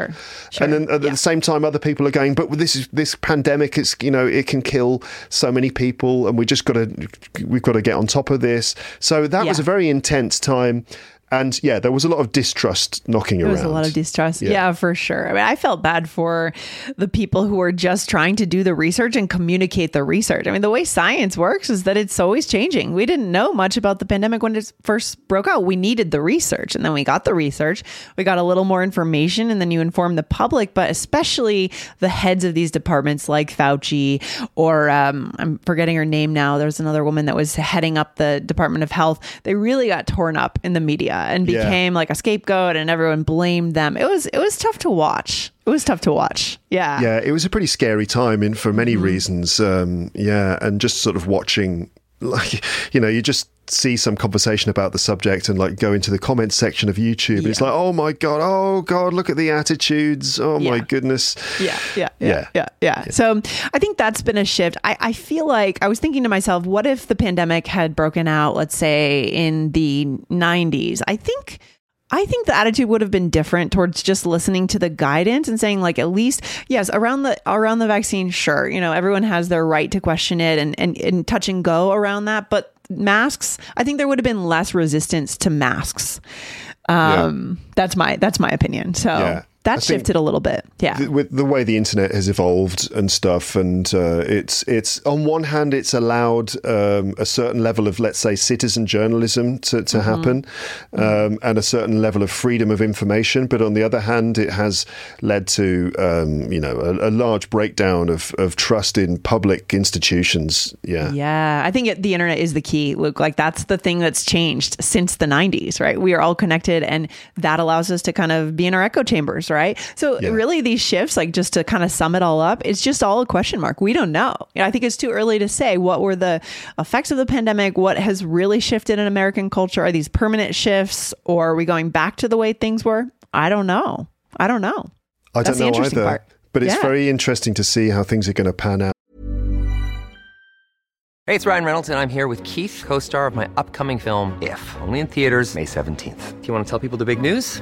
Sure, And then at yeah. the same time, other people are going, but this is this pandemic. It's you know, it can kill so many people, and we just got to we've got to get on top of this. So that was a very intense time, and yeah, there was a lot of distrust knocking There around. was a lot of distrust. Yeah. Yeah. for sure. I mean, I felt bad for the people who were just trying to do the research and communicate the research. I mean, the way science works is that it's always changing. We didn't know much about the pandemic when it first broke out. We needed the research. And then we got the research. We got a little more information and then you inform the public, but especially the heads of these departments like Fauci or um, I'm forgetting her name now. There was another woman that was heading up the Department of Health. They really got torn up in the media and Yeah. became like a scapegoat and everyone blamed them. It was it was tough to watch. It was tough to watch. Yeah. yeah, it was a pretty scary time, in for many Mm-hmm. reasons. Um, yeah, and just sort of watching, like you know, you just see some conversation about the subject and like go into the comments section of YouTube. And it's like, oh my god, oh god, look at the attitudes. Oh my Yeah. goodness. Yeah, yeah, Yeah. yeah, yeah, yeah. So I think that's been a shift. I, I feel like I was thinking to myself, what if the pandemic had broken out, let's say in the 90s? I think. I think the attitude would have been different towards just listening to the guidance and saying like at least yes around the around the vaccine sure you know everyone has their right to question it and and, and touch and go around that but masks I think there would have been less resistance to masks. Um that's my that's my opinion. So Yeah. That shifted a little bit yeah th- with the way the internet has evolved and stuff, and uh, it's it's on one hand it's allowed um, a certain level of let's say citizen journalism to, to happen, um, and a certain level of freedom of information, but on the other hand it has led to um, you know a, a large breakdown of, of trust in public institutions. Yeah. Yeah, I think it, the internet is the key, Luke. Like that's the thing that's changed since the 90s, right? We are all connected and that allows us to kind of be in our echo chambers, right? So Yeah. really these shifts, like just to kind of sum it all up, it's just all a question mark. We don't know. You know, I think it's too early to say what were the effects of the pandemic, what has really shifted in American culture. Are these permanent shifts or are we going back to the way things were? I don't know. I don't know. I That's don't know interesting either, part. but it's Yeah. very interesting to see how things are going to pan out. Hey, it's Ryan Reynolds, and I'm here with Keith, co star of my upcoming film, If, only in theaters, May 17th. Do you want to tell people the big news?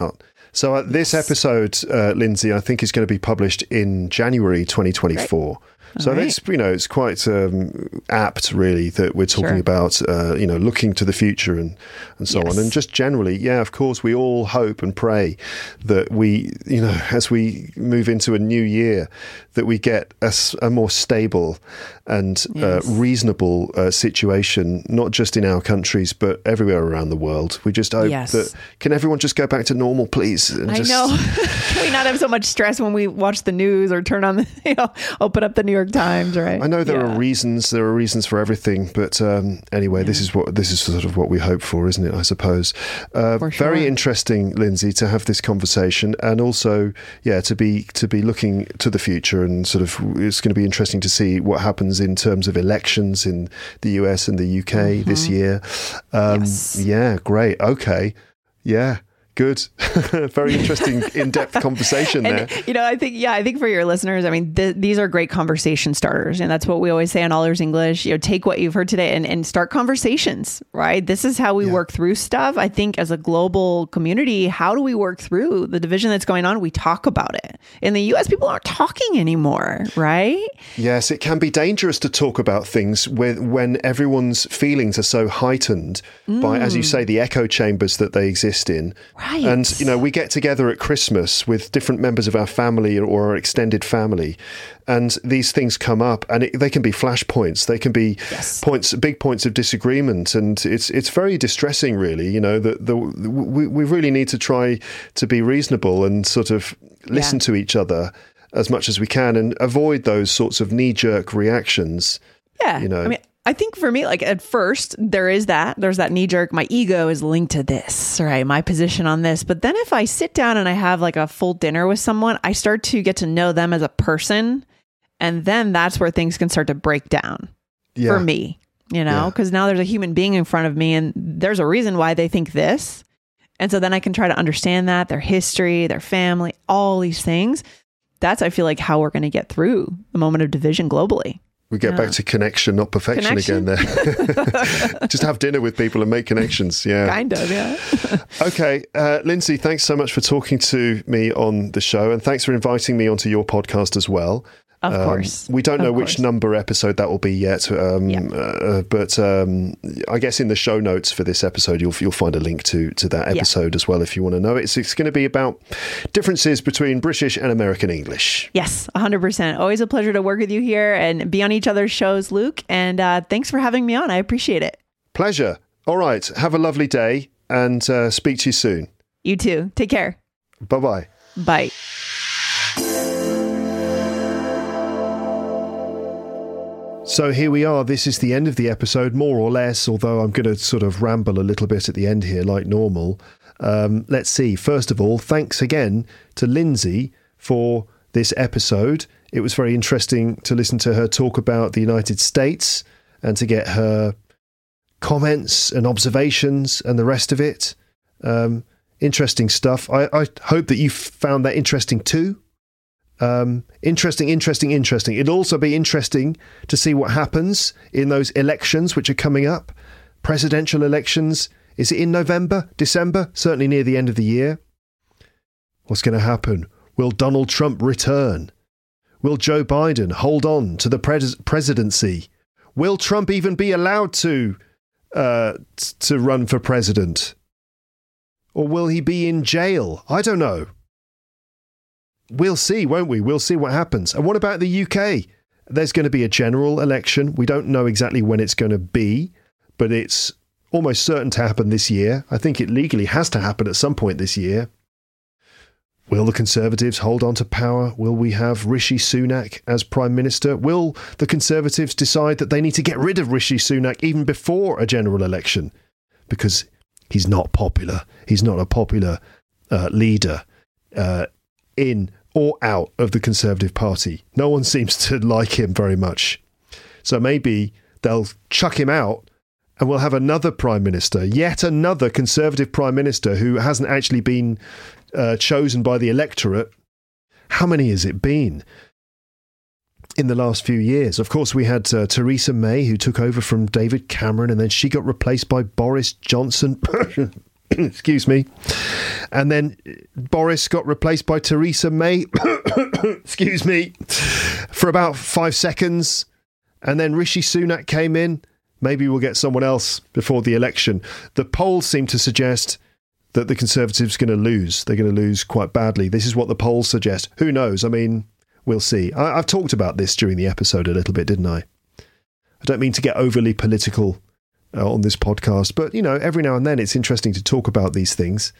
Not. So uh, this episode, uh, Lindsay, I think is going to be published in January 2024. So right. that's you know it's quite um, apt really that we're talking Sure. about uh, you know looking to the future and and so on and just generally yeah of course we all hope and pray that we you know as we move into a new year that we get a more stable and uh, reasonable uh, situation not just in our countries but everywhere around the world. We just hope Yes. that can everyone just go back to normal please? And I just- know. Can we not have so much stress when we watch the news or turn on the, you know, open up the New York Times, right? I know there Yeah. are reasons. There are reasons for everything, but um, anyway, this is what this is sort of what we hope for, isn't it? I suppose. Uh, For Very interesting, Lindsay, to have this conversation, and also, yeah, to be to be looking to the future, and sort of, it's going to be interesting to see what happens in terms of elections in the US and the UK this year. Um, Mm-hmm. Yes. Yeah, great. Okay, yeah. Good, very interesting, in-depth conversation there. You know, I think, yeah, I think for your listeners, I mean, th- these are great conversation starters. And that's what we always say on All Ears English. You know, take what you've heard today and, and start conversations, right? This is how we work through stuff. I think as a global community, how do we work through the division that's going on? We talk about it. In the US, people aren't talking anymore, right? Yes, it can be dangerous to talk about things with, when everyone's feelings are so heightened by, as you mm. say, the echo chambers that they exist in. Right. And, you know, we get together at Christmas with different members of our family or our extended family, and these things come up, and it, they can be flashpoints. They can be points, big points of disagreement, and it's it's very distressing, really. You know, that the we, we really need to try to be reasonable and sort of listen to each other as much as we can and avoid those sorts of knee jerk reactions. Yeah. You know. I mean, I think for me, like at first, there is that. There's that knee jerk. My ego is linked to this, right? My position on this. But then if I sit down and I have like a full dinner with someone, I start to get to know them as a person. And then that's where things can start to break down Yeah. for me, you know, Yeah. because now there's a human being in front of me and there's a reason why they think this. And so then I can try to understand that, their history, their family, all these things. That's, I feel like, how we're going to get through the moment of division globally. We get back to connection, not perfection Connection? again there. Just have dinner with people and make connections. Yeah. Kind of, yeah. Okay. Uh, Lindsay, thanks so much for talking to me on the show. And thanks for inviting me onto your podcast as well. Of Um, course. We don't know which number episode that will be yet, um, Yeah. uh, but um, I guess in the show notes for this episode, you'll you'll find a link to to that Yeah. episode as well if you want to know. It's it's going to be about differences between British and American English. Yes, 100%. Always a pleasure to work with you here and be on each other's shows, Luke. And uh, thanks for having me on. I appreciate it. Pleasure. All right. Have a lovely day, and uh, speak to you soon. You too. Take care. Bye bye bye. So here we are. This is the end of the episode, more or less, although I'm going to sort of ramble a little bit at the end here, like normal. Um, let's see. First of all, thanks again to Lindsay for this episode. It was very interesting to listen to her talk about the United States and to get her comments and observations and the rest of it. Um, interesting stuff. I, I hope that you found that interesting too. Um, interesting, interesting, interesting. It'll also be interesting to see what happens in those elections which are coming up. Presidential elections. Is it in November, December? Certainly near the end of the year. What's going to happen? Will Donald Trump return? Will Joe Biden hold on to the pres- presidency? Will Trump even be allowed to uh, t- to run for president? Or will he be in jail? I don't know. We'll see, won't we? We'll see what happens. And what about the UK? There's going to be a general election. We don't know exactly when it's going to be, but it's almost certain to happen this year. I think it legally has to happen at some point this year. Will the Conservatives hold on to power? Will we have Rishi Sunak as Prime Minister? Will the Conservatives decide that they need to get rid of Rishi Sunak even before a general election? Because he's not popular. He's not a popular uh, leader uh, in or out of the Conservative Party. No one seems to like him very much. So maybe they'll chuck him out and we'll have another Prime Minister, yet another Conservative Prime Minister who hasn't actually been uh, chosen by the electorate. How many has it been? in the last few years. Of course, we had uh, Theresa May, who took over from David Cameron, and then she got replaced by Boris Johnson. Excuse me. And then Boris got replaced by Theresa May. Excuse me. For about five seconds. And then Rishi Sunak came in. Maybe we'll get someone else before the election. The polls seem to suggest that the Conservatives are going to lose. They're going to lose quite badly. This is what the polls suggest. Who knows? I mean, we'll see. I, have talked about this during the episode a little bit, didn't I? I don't mean to get overly political uh, on this podcast, but you know, every now and then it's interesting to talk about these things.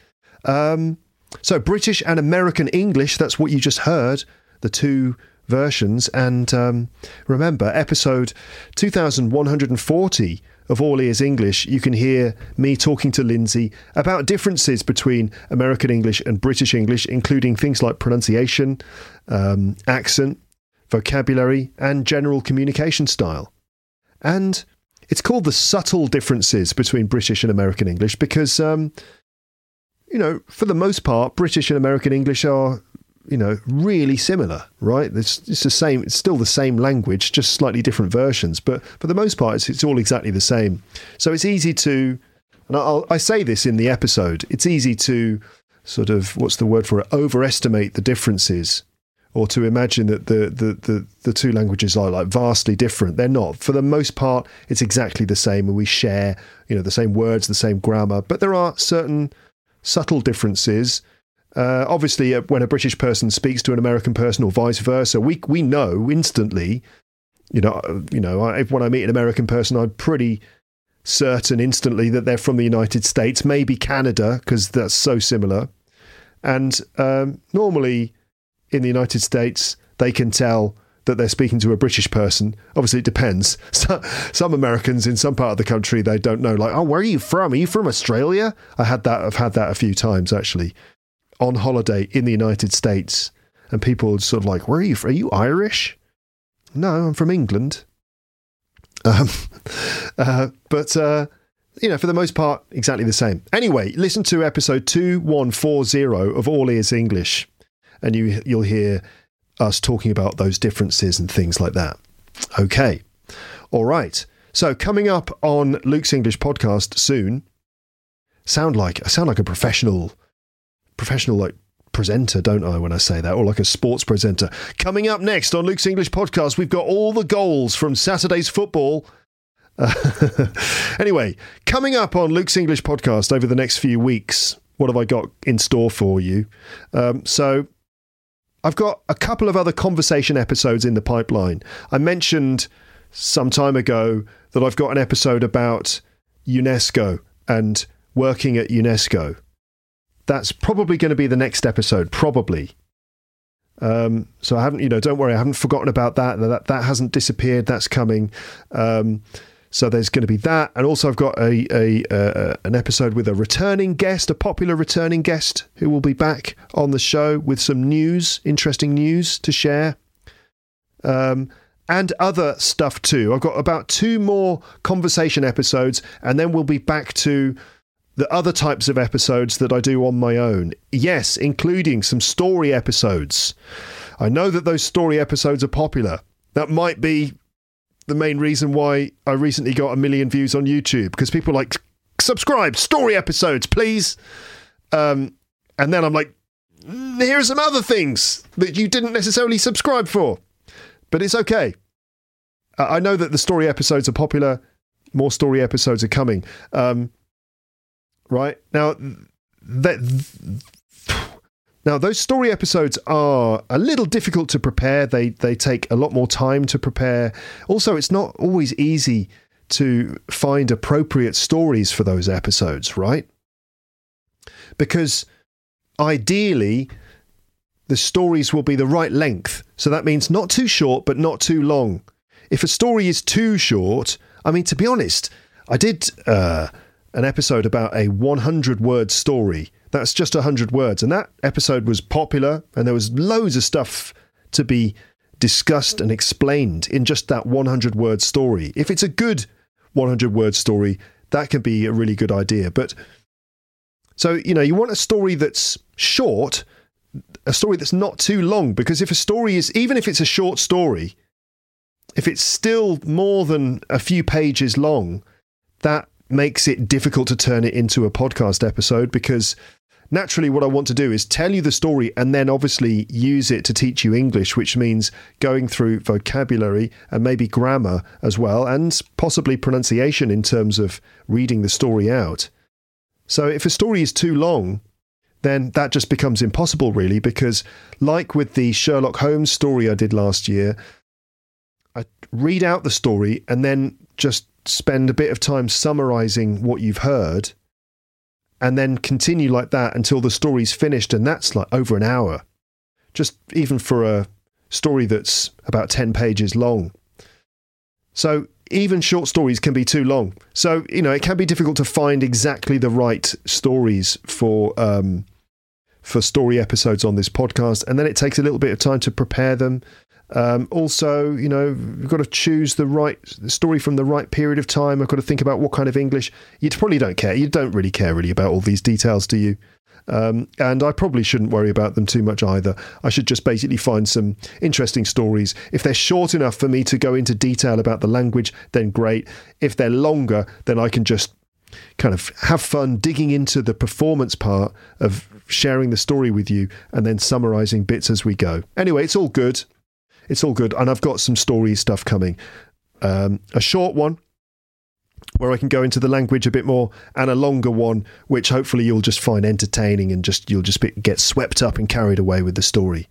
Um, so, British and American English, that's what you just heard, the two versions. And um, remember, episode 2140 of All Ears English, you can hear me talking to Lindsay about differences between American English and British English, including things like pronunciation, um, accent, vocabulary, and general communication style. And it's called the subtle differences between British and American English because, um, you know, for the most part, British and American English are you know, really similar, right? It's, it's the same. It's still the same language, just slightly different versions. But for the most part, it's, it's all exactly the same. So it's easy to, and I'll, I say this in the episode. It's easy to sort of what's the word for it? Overestimate the differences, or to imagine that the the the, the two languages are like vastly different. They're not. For the most part, it's exactly the same, and we share, you know, the same words, the same grammar. But there are certain subtle differences uh, obviously, uh, when a British person speaks to an American person, or vice versa, we we know instantly. You know, uh, you know, I, when I meet an American person, I'm pretty certain instantly that they're from the United States, maybe Canada, because that's so similar. And um, normally, in the United States, they can tell that they're speaking to a British person. Obviously, it depends. So, some Americans in some part of the country they don't know. Like, oh, where are you from? Are you from Australia? I had that. I've had that a few times actually on holiday in the United States, and people sort of like, "Where are you? From? Are you Irish?" No, I'm from England. Um, uh, but uh, you know, for the most part, exactly the same. Anyway, listen to episode two one four zero of All Ears English, and you you'll hear us talking about those differences and things like that. Okay, all right. So coming up on Luke's English podcast soon. Sound like I sound like a professional professional like presenter, don't I, when I say that, or like a sports presenter. Coming up next on Luke's English podcast, we've got all the goals from Saturday's football. Anyway, coming up on Luke's English podcast over the next few weeks, what have I got in store for you? Um, so, I've got a couple of other conversation episodes in the pipeline. I mentioned some time ago that I've got an episode about UNESCO and working at UNESCO that's probably going to be the next episode, probably. Um, so I haven't, you know, don't worry, I haven't forgotten about that. That that hasn't disappeared. That's coming. Um, so there's going to be that, and also I've got a, a uh, an episode with a returning guest, a popular returning guest who will be back on the show with some news, interesting news to share, um, and other stuff too. I've got about two more conversation episodes, and then we'll be back to the other types of episodes that I do on my own. Yes, including some story episodes. I know that those story episodes are popular. That might be the main reason why I recently got a million views on YouTube because people like subscribe story episodes, please. Um, and then I'm like, here are some other things that you didn't necessarily subscribe for, but it's okay. I know that the story episodes are popular. More story episodes are coming. Um, right? Now, that Now, those story episodes are a little difficult to prepare. They they take a lot more time to prepare. Also, it's not always easy to find appropriate stories for those episodes, right? Because ideally, the stories will be the right length. So that means not too short, but not too long. If a story is too short, I mean, to be honest, I did uh, an episode about a 100 word story that's just 100 words. And that episode was popular, and there was loads of stuff to be discussed and explained in just that 100 word story. If it's a good 100 word story, that can be a really good idea. But so, you know, you want a story that's short, a story that's not too long, because if a story is, even if it's a short story, if it's still more than a few pages long, that makes it difficult to turn it into a podcast episode because naturally what I want to do is tell you the story and then obviously use it to teach you English, which means going through vocabulary and maybe grammar as well, and possibly pronunciation in terms of reading the story out. So if a story is too long, then that just becomes impossible, really, because like with the Sherlock Holmes story I did last year, I read out the story and then just spend a bit of time summarizing what you've heard and then continue like that until the story's finished, and that's like over an hour. Just even for a story that's about 10 pages long. So even short stories can be too long. So, you know, it can be difficult to find exactly the right stories for um, for story episodes on this podcast, and then it takes a little bit of time to prepare them um, also, you know, you've got to choose the right story from the right period of time. I've got to think about what kind of English. You probably don't care. You don't really care really about all these details, do you? Um, and I probably shouldn't worry about them too much either. I should just basically find some interesting stories. If they're short enough for me to go into detail about the language, then great. If they're longer, then I can just kind of have fun digging into the performance part of sharing the story with you and then summarizing bits as we go. Anyway, it's all good it's all good. And I've got some story stuff coming. Um, a short one where I can go into the language a bit more, and a longer one which hopefully you'll just find entertaining and just you'll just get swept up and carried away with the story.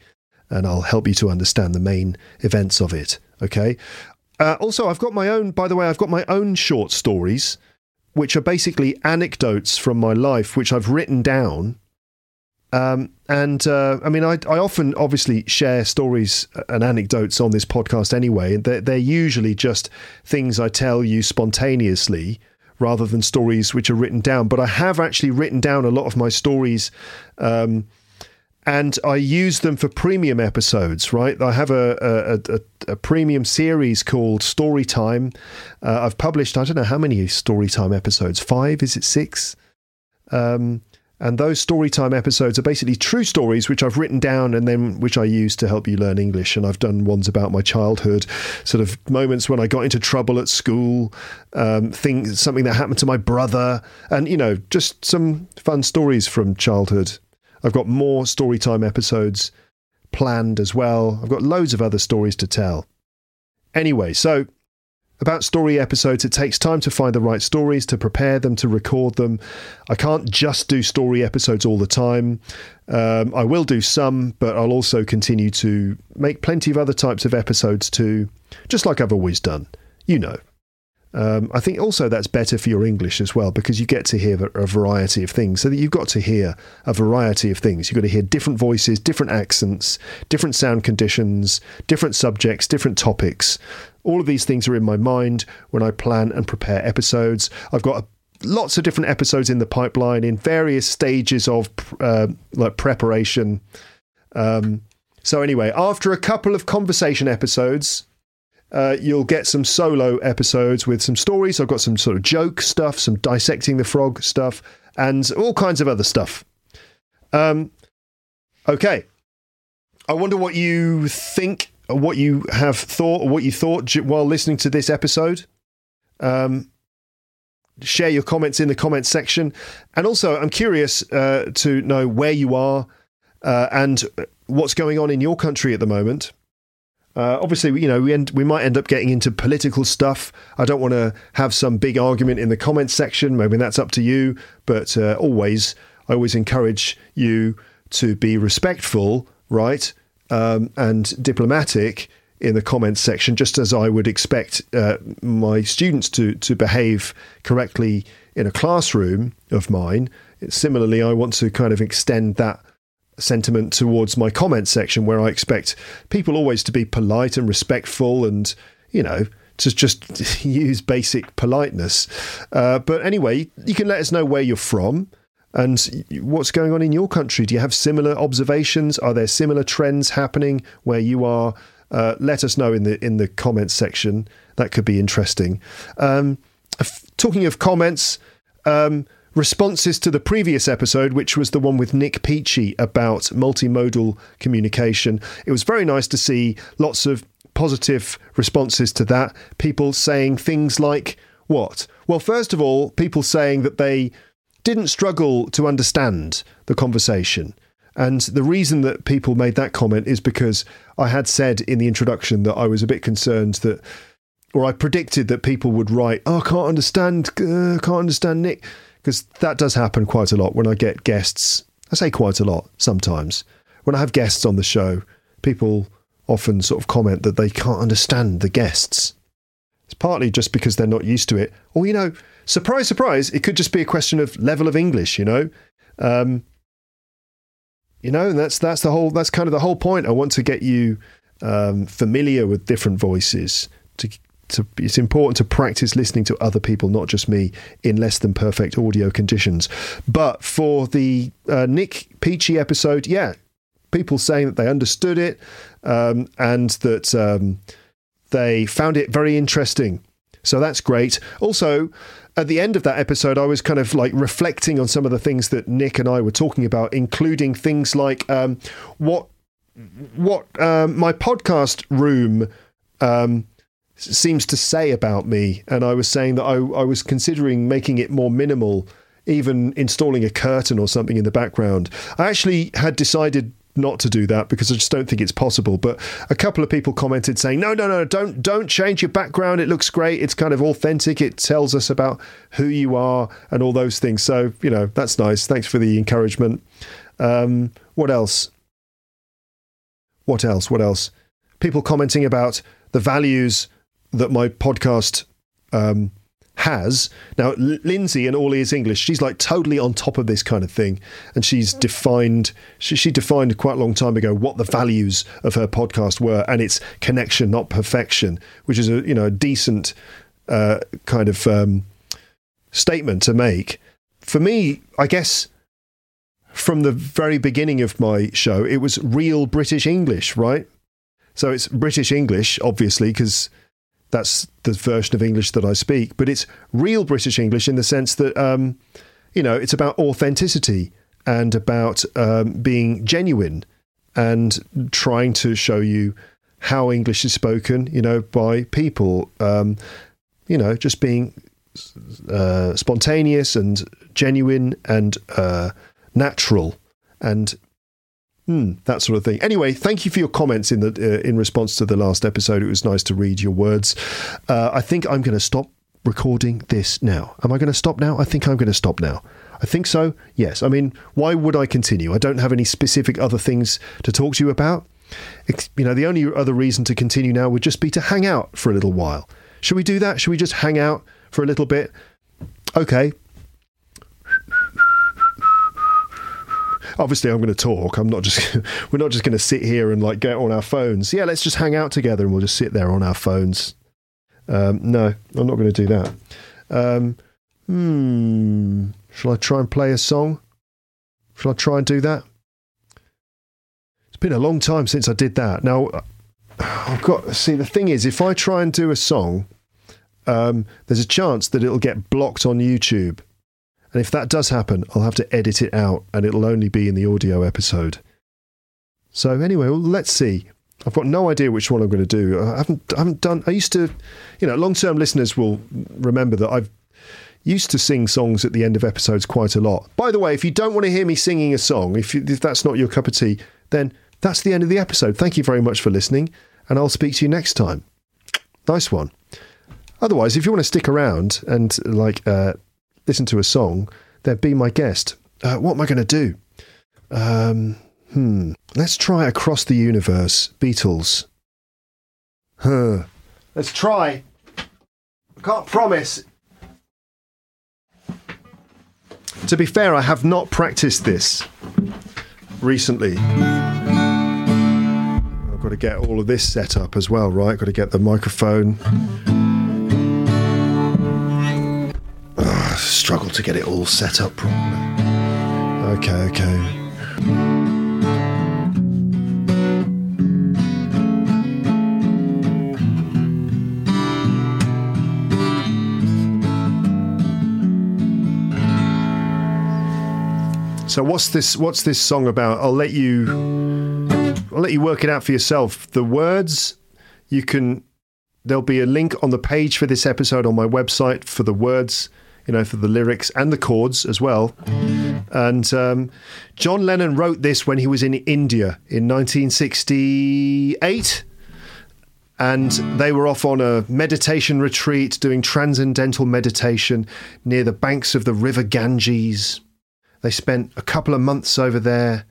And I'll help you to understand the main events of it. Okay. Uh, also, I've got my own. By the way, I've got my own short stories, which are basically anecdotes from my life, which I've written down um, and uh, I mean, I, I, often obviously share stories and anecdotes on this podcast anyway. They're, they're usually just things I tell you spontaneously rather than stories which are written down. But I have actually written down a lot of my stories. Um, and I use them for premium episodes, right? I have a, a, a, a premium series called Storytime. Uh, I've published, I don't know how many Storytime episodes, five, is it six? Um, and those storytime episodes are basically true stories which I've written down and then which I use to help you learn English. And I've done ones about my childhood, sort of moments when I got into trouble at school, um, things, something that happened to my brother, and you know, just some fun stories from childhood. I've got more storytime episodes planned as well. I've got loads of other stories to tell. Anyway, so about story episodes, it takes time to find the right stories, to prepare them, to record them. I can't just do story episodes all the time. Um, I will do some, but I'll also continue to make plenty of other types of episodes too, just like I've always done. You know. Um, I think also that's better for your English as well because you get to hear a variety of things. So that you've got to hear a variety of things. You've got to hear different voices, different accents, different sound conditions, different subjects, different topics. All of these things are in my mind when I plan and prepare episodes. I've got a lots of different episodes in the pipeline in various stages of uh, like preparation. Um, so anyway, after a couple of conversation episodes, uh, you'll get some solo episodes with some stories. I've got some sort of joke stuff, some dissecting the frog stuff, and all kinds of other stuff. Um, okay. I wonder what you think, what you have thought, or what you thought while listening to this episode. Um, share your comments in the comments section. And also, I'm curious uh, to know where you are uh, and what's going on in your country at the moment. Uh, obviously, you know, we end, we might end up getting into political stuff. I don't want to have some big argument in the comments section. Maybe that's up to you. But uh, always, I always encourage you to be respectful, right, um, and diplomatic in the comments section, just as I would expect uh, my students to to behave correctly in a classroom of mine. Similarly, I want to kind of extend that sentiment towards my comment section, where I expect people always to be polite and respectful, and you know to just use basic politeness. Uh, but anyway, you can let us know where you're from. And what's going on in your country? Do you have similar observations? Are there similar trends happening where you are? Uh, let us know in the in the comments section. That could be interesting. Um, f- talking of comments, um, responses to the previous episode, which was the one with Nick Peachey about multimodal communication. It was very nice to see lots of positive responses to that. People saying things like, what? Well, first of all, people saying that they didn't struggle to understand the conversation. And the reason that people made that comment is because I had said in the introduction that I was a bit concerned that, or I predicted that people would write, "Oh, I can't understand, uh, can't understand Nick," because that does happen quite a lot when I get guests. I say quite a lot sometimes when I have guests on the show. People often sort of comment that they can't understand the guests. It's partly just because they're not used to it, or you know, surprise, surprise, it could just be a question of level of English. You know, um, you know, and that's that's the whole that's kind of the whole point. I want to get you um, familiar with different voices. To, it's important to practice listening to other people, not just me, in less than perfect audio conditions. But for the uh, Nick Peachey episode, yeah, people saying that they understood it um, and that um, they found it very interesting. So that's great. Also, at the end of that episode, I was kind of like reflecting on some of the things that Nick and I were talking about, including things like um, what what um, my podcast room um, seems to say about me. And I was saying that I, I was considering making it more minimal, even installing a curtain or something in the background. I actually had decided not to do that because I just don't think it's possible. But a couple of people commented saying, "No, no, no, don't don't change your background. It looks great. It's kind of authentic. It tells us about who you are and all those things." So you know that's nice. Thanks for the encouragement. Um, what else? What else? What else? People commenting about the values that my podcast um, has. Now, Lindsay and All Ears English, she's like totally on top of this kind of thing. And she's defined, she, she, defined quite a long time ago what the values of her podcast were. And it's connection, not perfection, which is a, you know, a decent uh, kind of um, statement to make. For me, I guess from the very beginning of my show, it was real British English, right? So it's British English, obviously, because that's the version of English that I speak. But it's real British English in the sense that, um, you know, it's about authenticity and about um, being genuine and trying to show you how English is spoken, you know, by people. Um, you know, just being uh, spontaneous and genuine and uh, natural and Mm, that sort of thing. Anyway, thank you for your comments in the uh, in response to the last episode. It was nice to read your words. Uh, I think I'm going to stop recording this now. Am I going to stop now? I think I'm going to stop now. I think so. Yes. I mean, why would I continue? I don't have any specific other things to talk to you about. You know, the only other reason to continue now would just be to hang out for a little while. Should we do that? Should we just hang out for a little bit? Okay, obviously I'm going to talk. I'm not just we're not just going to sit here and like get on our phones. Yeah, let's just hang out together and we'll just sit there on our phones. Um, no, I'm not going to do that. Um, hmm. Shall I try and play a song? Shall I try and do that? It's been a long time since I did that. Now, I've got see. The thing is, if I try and do a song, um, there's a chance that it'll get blocked on YouTube. And if that does happen, I'll have to edit it out and it'll only be in the audio episode. So, anyway, well, let's see. I've got no idea which one I'm going to do. I haven't, I haven't done, I used to, you know, long term listeners will remember that I've used to sing songs at the end of episodes quite a lot. By the way, if you don't want to hear me singing a song, if, you, if that's not your cup of tea, then that's the end of the episode. Thank you very much for listening, and I'll speak to you next time. Nice one. Otherwise, if you want to stick around and like uh, listen to a song, then be my guest. Uh, what am I going to do? Um, Hmm. Let's try Across the Universe, Beatles. Huh. Let's try. I can't promise. To be fair, I have not practiced this recently. I've got to get all of this set up as well, right? Got to get the microphone. Struggle to get it all set up properly. Okay, okay. So what's this? What's this song about? I'll let you. I'll let you work it out for yourself. The words you can. There'll be a link on the page for this episode on my website for the words, you know, for the lyrics and the chords as well. And um, John Lennon wrote this when he was in India in 1968 and they were off on a meditation retreat doing transcendental meditation near the banks of the river Ganges. They spent a couple of months over there,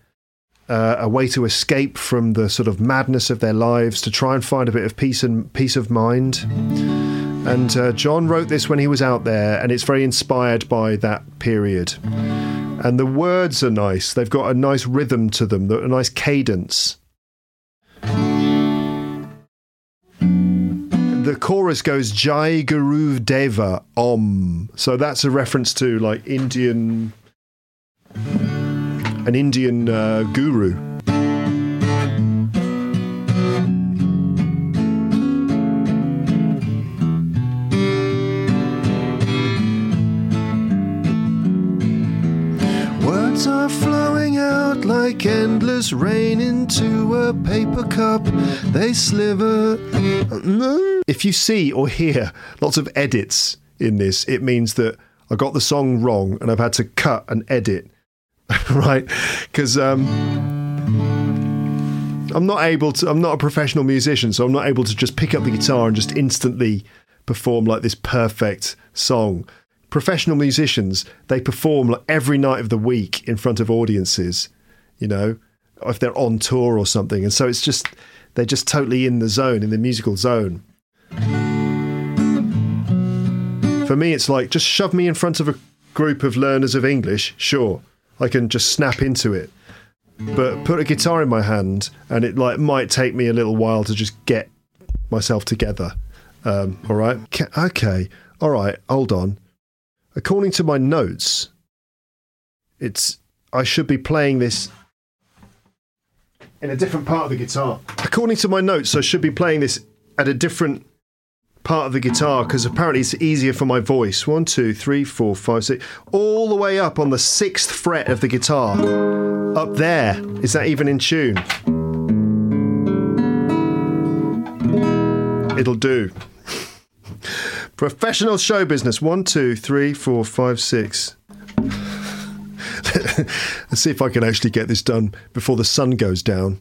uh, a way to escape from the sort of madness of their lives, to try and find a bit of peace and peace of mind. And uh, John wrote this when he was out there, and it's very inspired by that period. And the words are nice; they've got a nice rhythm to them, a nice cadence. the chorus goes Jai Guru Deva Om. So that's a reference to like Indian an Indian uh, guru. Words are flowing out like endless rain into a paper cup. They sliver. If you see or hear lots of edits in this, it means that I got the song wrong and I've had to cut and edit right? Because um, I'm not able to. I'm not a professional musician, so I'm not able to just pick up the guitar and just instantly perform like this perfect song. Professional musicians they perform like every night of the week in front of audiences, you know, if they're on tour or something, and so it's just they're just totally in the zone, in the musical zone. For me, it's like just shove me in front of a group of learners of English, sure I can just snap into it. But put a guitar in my hand, and it like might take me a little while to just get myself together. Um, all right, okay, all right. Hold on. According to my notes, it's I should be playing this in a different part of the guitar. According to my notes, I should be playing this at a different part of the guitar because apparently it's easier for my voice. One, two, three, four, five, six, all the way up on the sixth fret of the guitar. Up there. Is that even in tune? It'll do. Professional show business. One, two, three, four, five, six. Let's see if I can actually get this done before the sun goes down.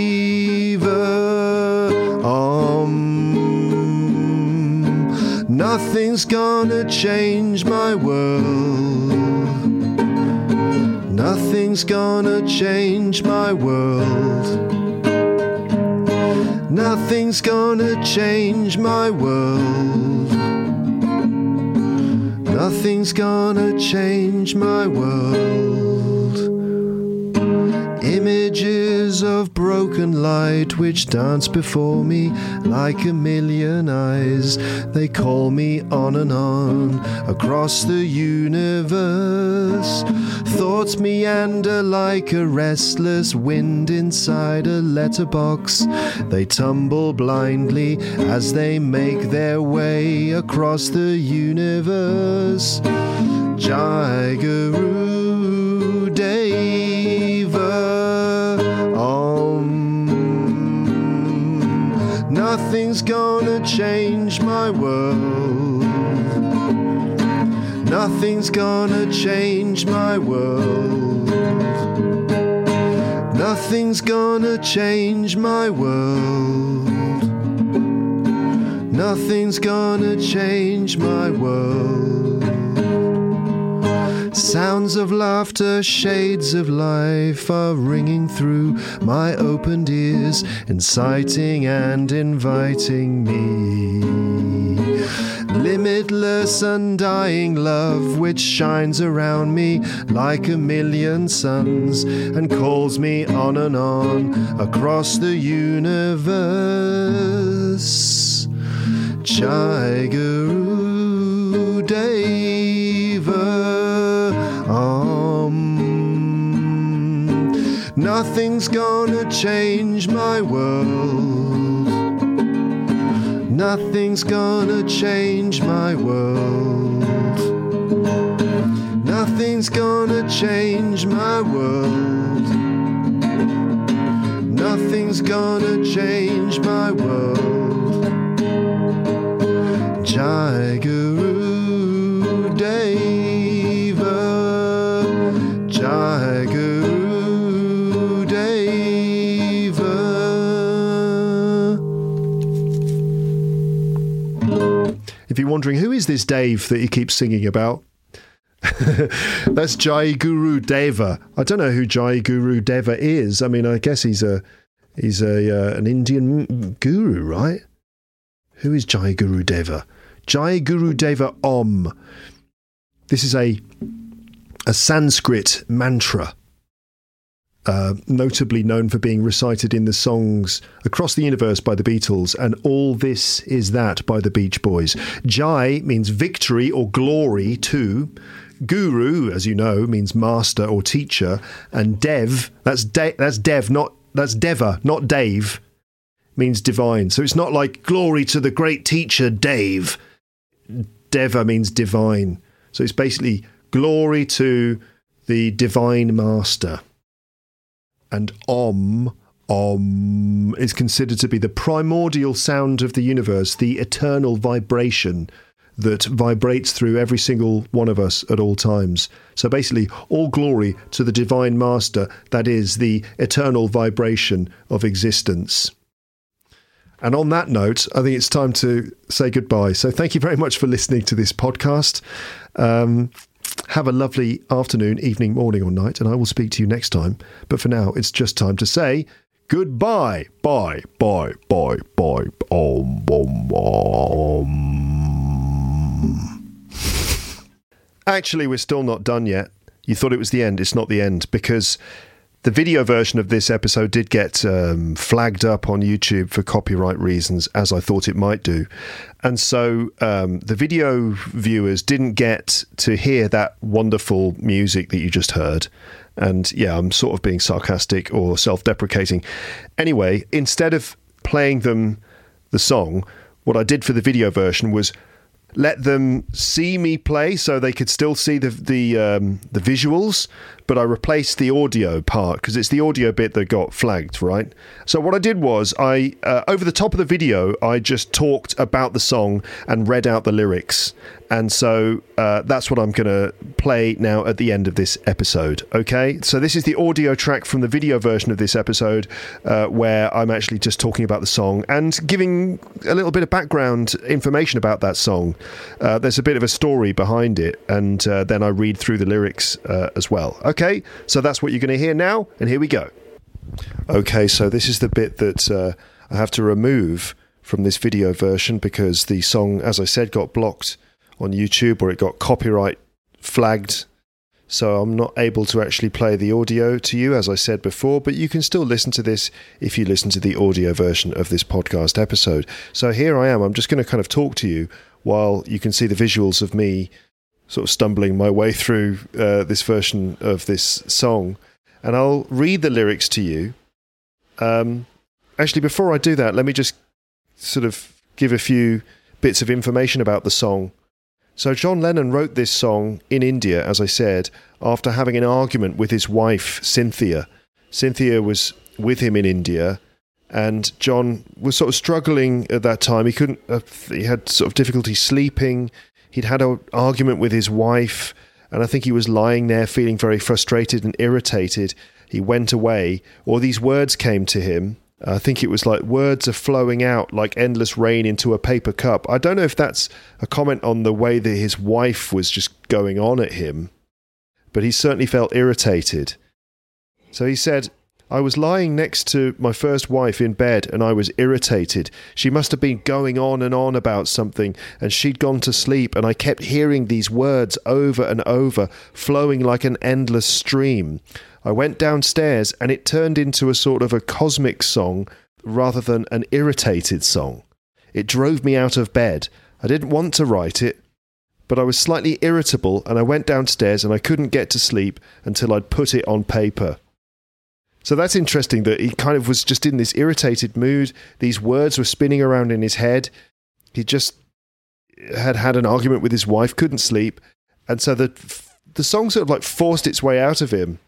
Nothing's gonna change my world. Nothing's gonna change my world. Nothing's gonna change my world. Nothing's gonna change my world. Images of broken light which dance before me like a million eyes. They call me on and on across the universe. Thoughts meander like a restless wind inside a letterbox. They tumble blindly as they make their way across the universe. Jai Nothing's gonna change my world. Nothing's gonna change my world. Nothing's gonna change my world. Nothing's gonna change my world. Sounds of laughter, shades of life are ringing through my opened ears, inciting and inviting me. Limitless, undying love which shines around me like a million suns and calls me on and on across the universe. Jai Nothing's gonna change my world. Nothing's gonna change my world. Nothing's gonna change my world. Nothing's gonna change my world. Jai If you're wondering who is this Dave that he keeps singing about, that's Jai Guru Deva. I don't know who Jai Guru Deva is. I mean, I guess he's a he's a uh, an Indian guru, right? Who is Jai Guru Deva? Jai Guru Deva Om. This is a a Sanskrit mantra, uh, notably known for being recited in the songs Across the Universe by the Beatles and All This Is That by the Beach Boys. Jai means victory or glory too. Guru, as you know, means master or teacher, and Dev, that's de- that's Dev, not that's Deva, not Dave, means divine. So it's not like glory to the great teacher Dave. Deva means divine. So it's basically glory to the divine master. And Om, Om is considered to be the primordial sound of the universe, the eternal vibration that vibrates through every single one of us at all times. So basically, all glory to the divine master, that is the eternal vibration of existence. And on that note, I think it's time to say goodbye. So thank you very much for listening to this podcast. Um, have a lovely afternoon, evening, morning, or night, and I will speak to you next time. But for now, it's just time to say goodbye. Bye, bye, bye, bye. Om, om, om. Actually, we're still not done yet. You thought it was the end. It's not the end because the video version of this episode did get um, flagged up on YouTube for copyright reasons, as I thought it might do. And so um, the video viewers didn't get to hear that wonderful music that you just heard. And yeah, I'm sort of being sarcastic or self deprecating. Anyway, instead of playing them the song, what I did for the video version was let them see me play so they could still see the the um, the visuals but I replaced the audio part because it's the audio bit that got flagged right? So what I did was I uh, over the top of the video I just talked about the song and read out the lyrics. And so uh, that's what I'm going to play now at the end of this episode okay? So this is the audio track from the video version of this episode uh, where I'm actually just talking about the song and giving a little bit of background information about that song. Uh, there's a bit of a story behind it, and uh, then I read through the lyrics uh, as well. Okay, so that's what you're going to hear now, and here we go. Okay, so this is the bit that uh, I have to remove from this video version because the song, as I said, got blocked on YouTube or it got copyright flagged. so I'm not able to actually play the audio to you, as I said before, but you can still listen to this if you listen to the audio version of this podcast episode. So here I am. I'm just going to kind of talk to you while you can see the visuals of me sort of stumbling my way through uh, this version of this song. And I'll read the lyrics to you. Um, actually, before I do that, let me just sort of give a few bits of information about the song so John Lennon wrote this song in India, as I said, after having an argument with his wife, Cynthia. Cynthia was with him in India, and John was sort of struggling at that time. He couldn't, uh, he had sort of difficulty sleeping. He'd had an argument with his wife, and I think he was lying there feeling very frustrated and irritated. He went away, or these words came to him I think it was like words are flowing out like endless rain into a paper cup. I don't know if that's a comment on the way that his wife was just going on at him, but he certainly felt irritated. So he said, I was lying next to my first wife in bed and I was irritated. She must have been going on and on about something and she'd gone to sleep and I kept hearing these words over and over, flowing like an endless stream. I went downstairs and it turned into a sort of a cosmic song rather than an irritated song. It drove me out of bed. I didn't want to write it, but I was slightly irritable and I went downstairs and I couldn't get to sleep until I'd put it on paper. So that's interesting that he kind of was just in this irritated mood. These words were spinning around in his head. He just had had an argument with his wife, couldn't sleep, and so the the song sort of like forced its way out of him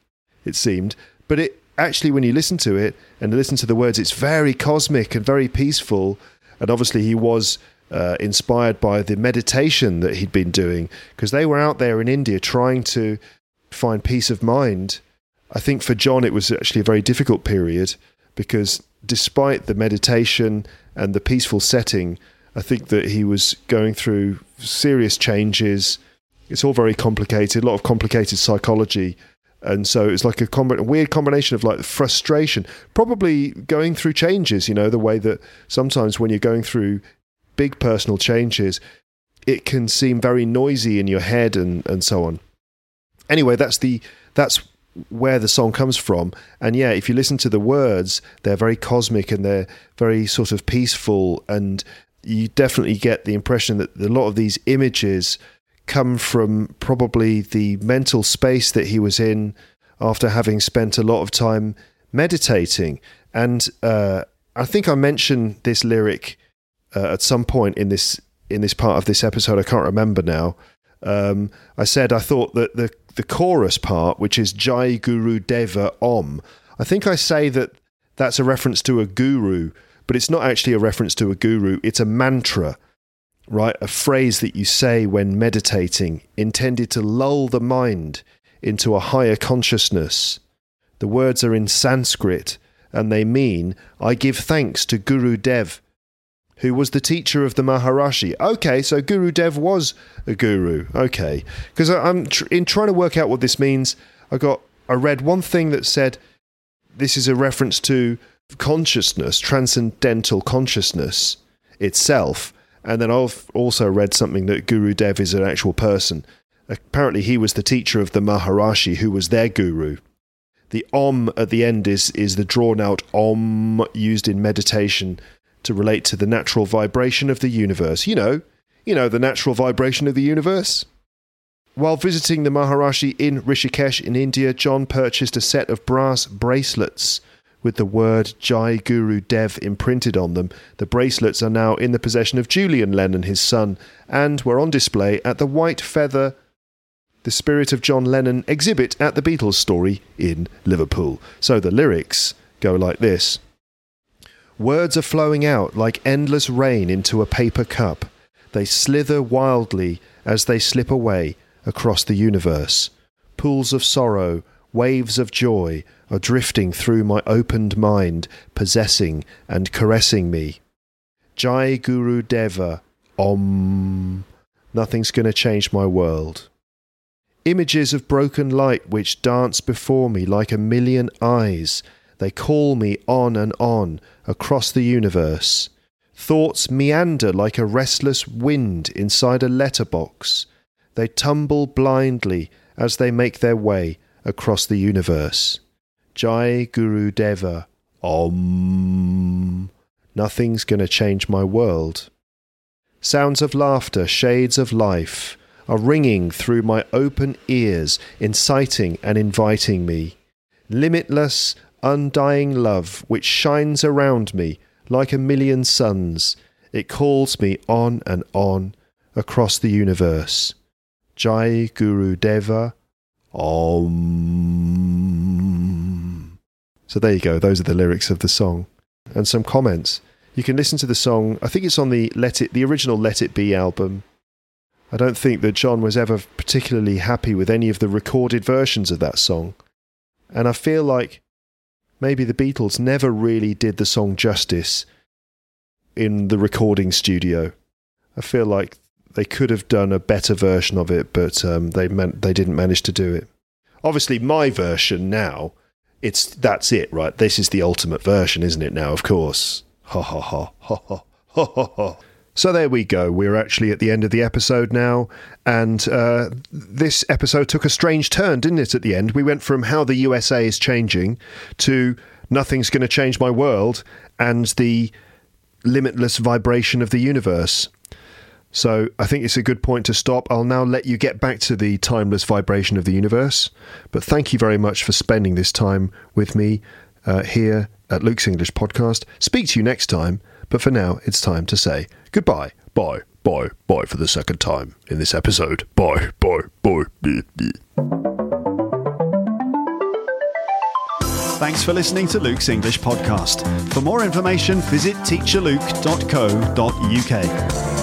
it seemed. But it actually, when you listen to it and listen to the words, it's very cosmic and very peaceful. And obviously, he was uh, inspired by the meditation that he'd been doing because they were out there in India trying to find peace of mind. I think for John, it was actually a very difficult period because despite the meditation and the peaceful setting, I think that he was going through serious changes. It's all very complicated, a lot of complicated psychology and so it's like a, com- a, weird combination of like frustration, probably going through changes. You know, the way that sometimes when you're going through big personal changes, it can seem very noisy in your head and and so on. Anyway, that's the that's where the song comes from. And yeah, if you listen to the words, they're very cosmic and they're very sort of peaceful and you definitely get the impression that a lot of these images come from probably the mental space that he was in after having spent a lot of time meditating. And uh, I think I mentioned this lyric uh, at some point in this in this part of this episode. I can't remember now. Um, I said I thought that the the chorus part, which is Jai Guru Deva Om, I think I say that that's a reference to a guru, but it's not actually a reference to a guru. It's a mantra right? A phrase that you say when meditating, intended to lull the mind into a higher consciousness. The words are in Sanskrit and they mean, I give thanks to Guru Dev, who was the teacher of the Maharishi. Okay, so Guru Dev was a guru. Okay. Because I'm tr- in trying to work out what this means, I got I read one thing that said this is a reference to consciousness, transcendental consciousness itself and then I've also read something that Guru Dev is an actual person. Apparently, he was the teacher of the Maharishi, who was their guru. The Om at the end is, is the drawn out Om used in meditation to relate to the natural vibration of the universe. You know, you know, the natural vibration of the universe. While visiting the Maharishi in Rishikesh in India, John purchased a set of brass bracelets with the word Jai Guru Dev imprinted on them. The bracelets are now in the possession of Julian Lennon, his son, and were on display at the White Feather, the Spirit of John Lennon exhibit at the Beatles Story in Liverpool. So the lyrics go like this Words are flowing out like endless rain into a paper cup. They slither wildly as they slip away across the universe. Pools of sorrow, waves of joy, are drifting through my opened mind, possessing and caressing me. Jai Guru Deva, Om. Nothing's going to change my world. Images of broken light which dance before me like a million eyes. They call me on and on across the universe. Thoughts meander like a restless wind inside a letterbox. They tumble blindly as they make their way across the universe. Jai Guru Deva. Om. Nothing's going to change my world. Sounds of laughter, shades of life, are ringing through my open ears, inciting and inviting me. Limitless, undying love which shines around me like a million suns. It calls me on and on across the universe. Jai Guru Deva. Om. So there you go. Those are the lyrics of the song. And some comments. You can listen to the song. I think it's on the Let It, the original Let It Be album. I don't think that John was ever particularly happy with any of the recorded versions of that song. And I feel like maybe the Beatles never really did the song justice in the recording studio. I feel like they could have done a better version of it, but um, they meant they didn't manage to do it. Obviously, my version now, it's that's it, right? This is the ultimate version, isn't it? Now, of course. Ha ha ha ha ha ha ha. So there we go. We're actually at the end of the episode now, and uh, this episode took a strange turn, didn't it? At the end, we went from how the USA is changing to nothing's going to change my world, and the limitless vibration of the universe. So I think it's a good point to stop. I'll now let you get back to the timeless vibration of the universe. But thank you very much for spending this time with me uh, here at Luke's English Podcast. Speak to you next time. But for now, it's time to say goodbye. Bye. Bye. Bye for the second time in this episode. Bye. Bye. Bye. Thanks for listening to Luke's English Podcast. For more information, visit teacherluke.co.uk.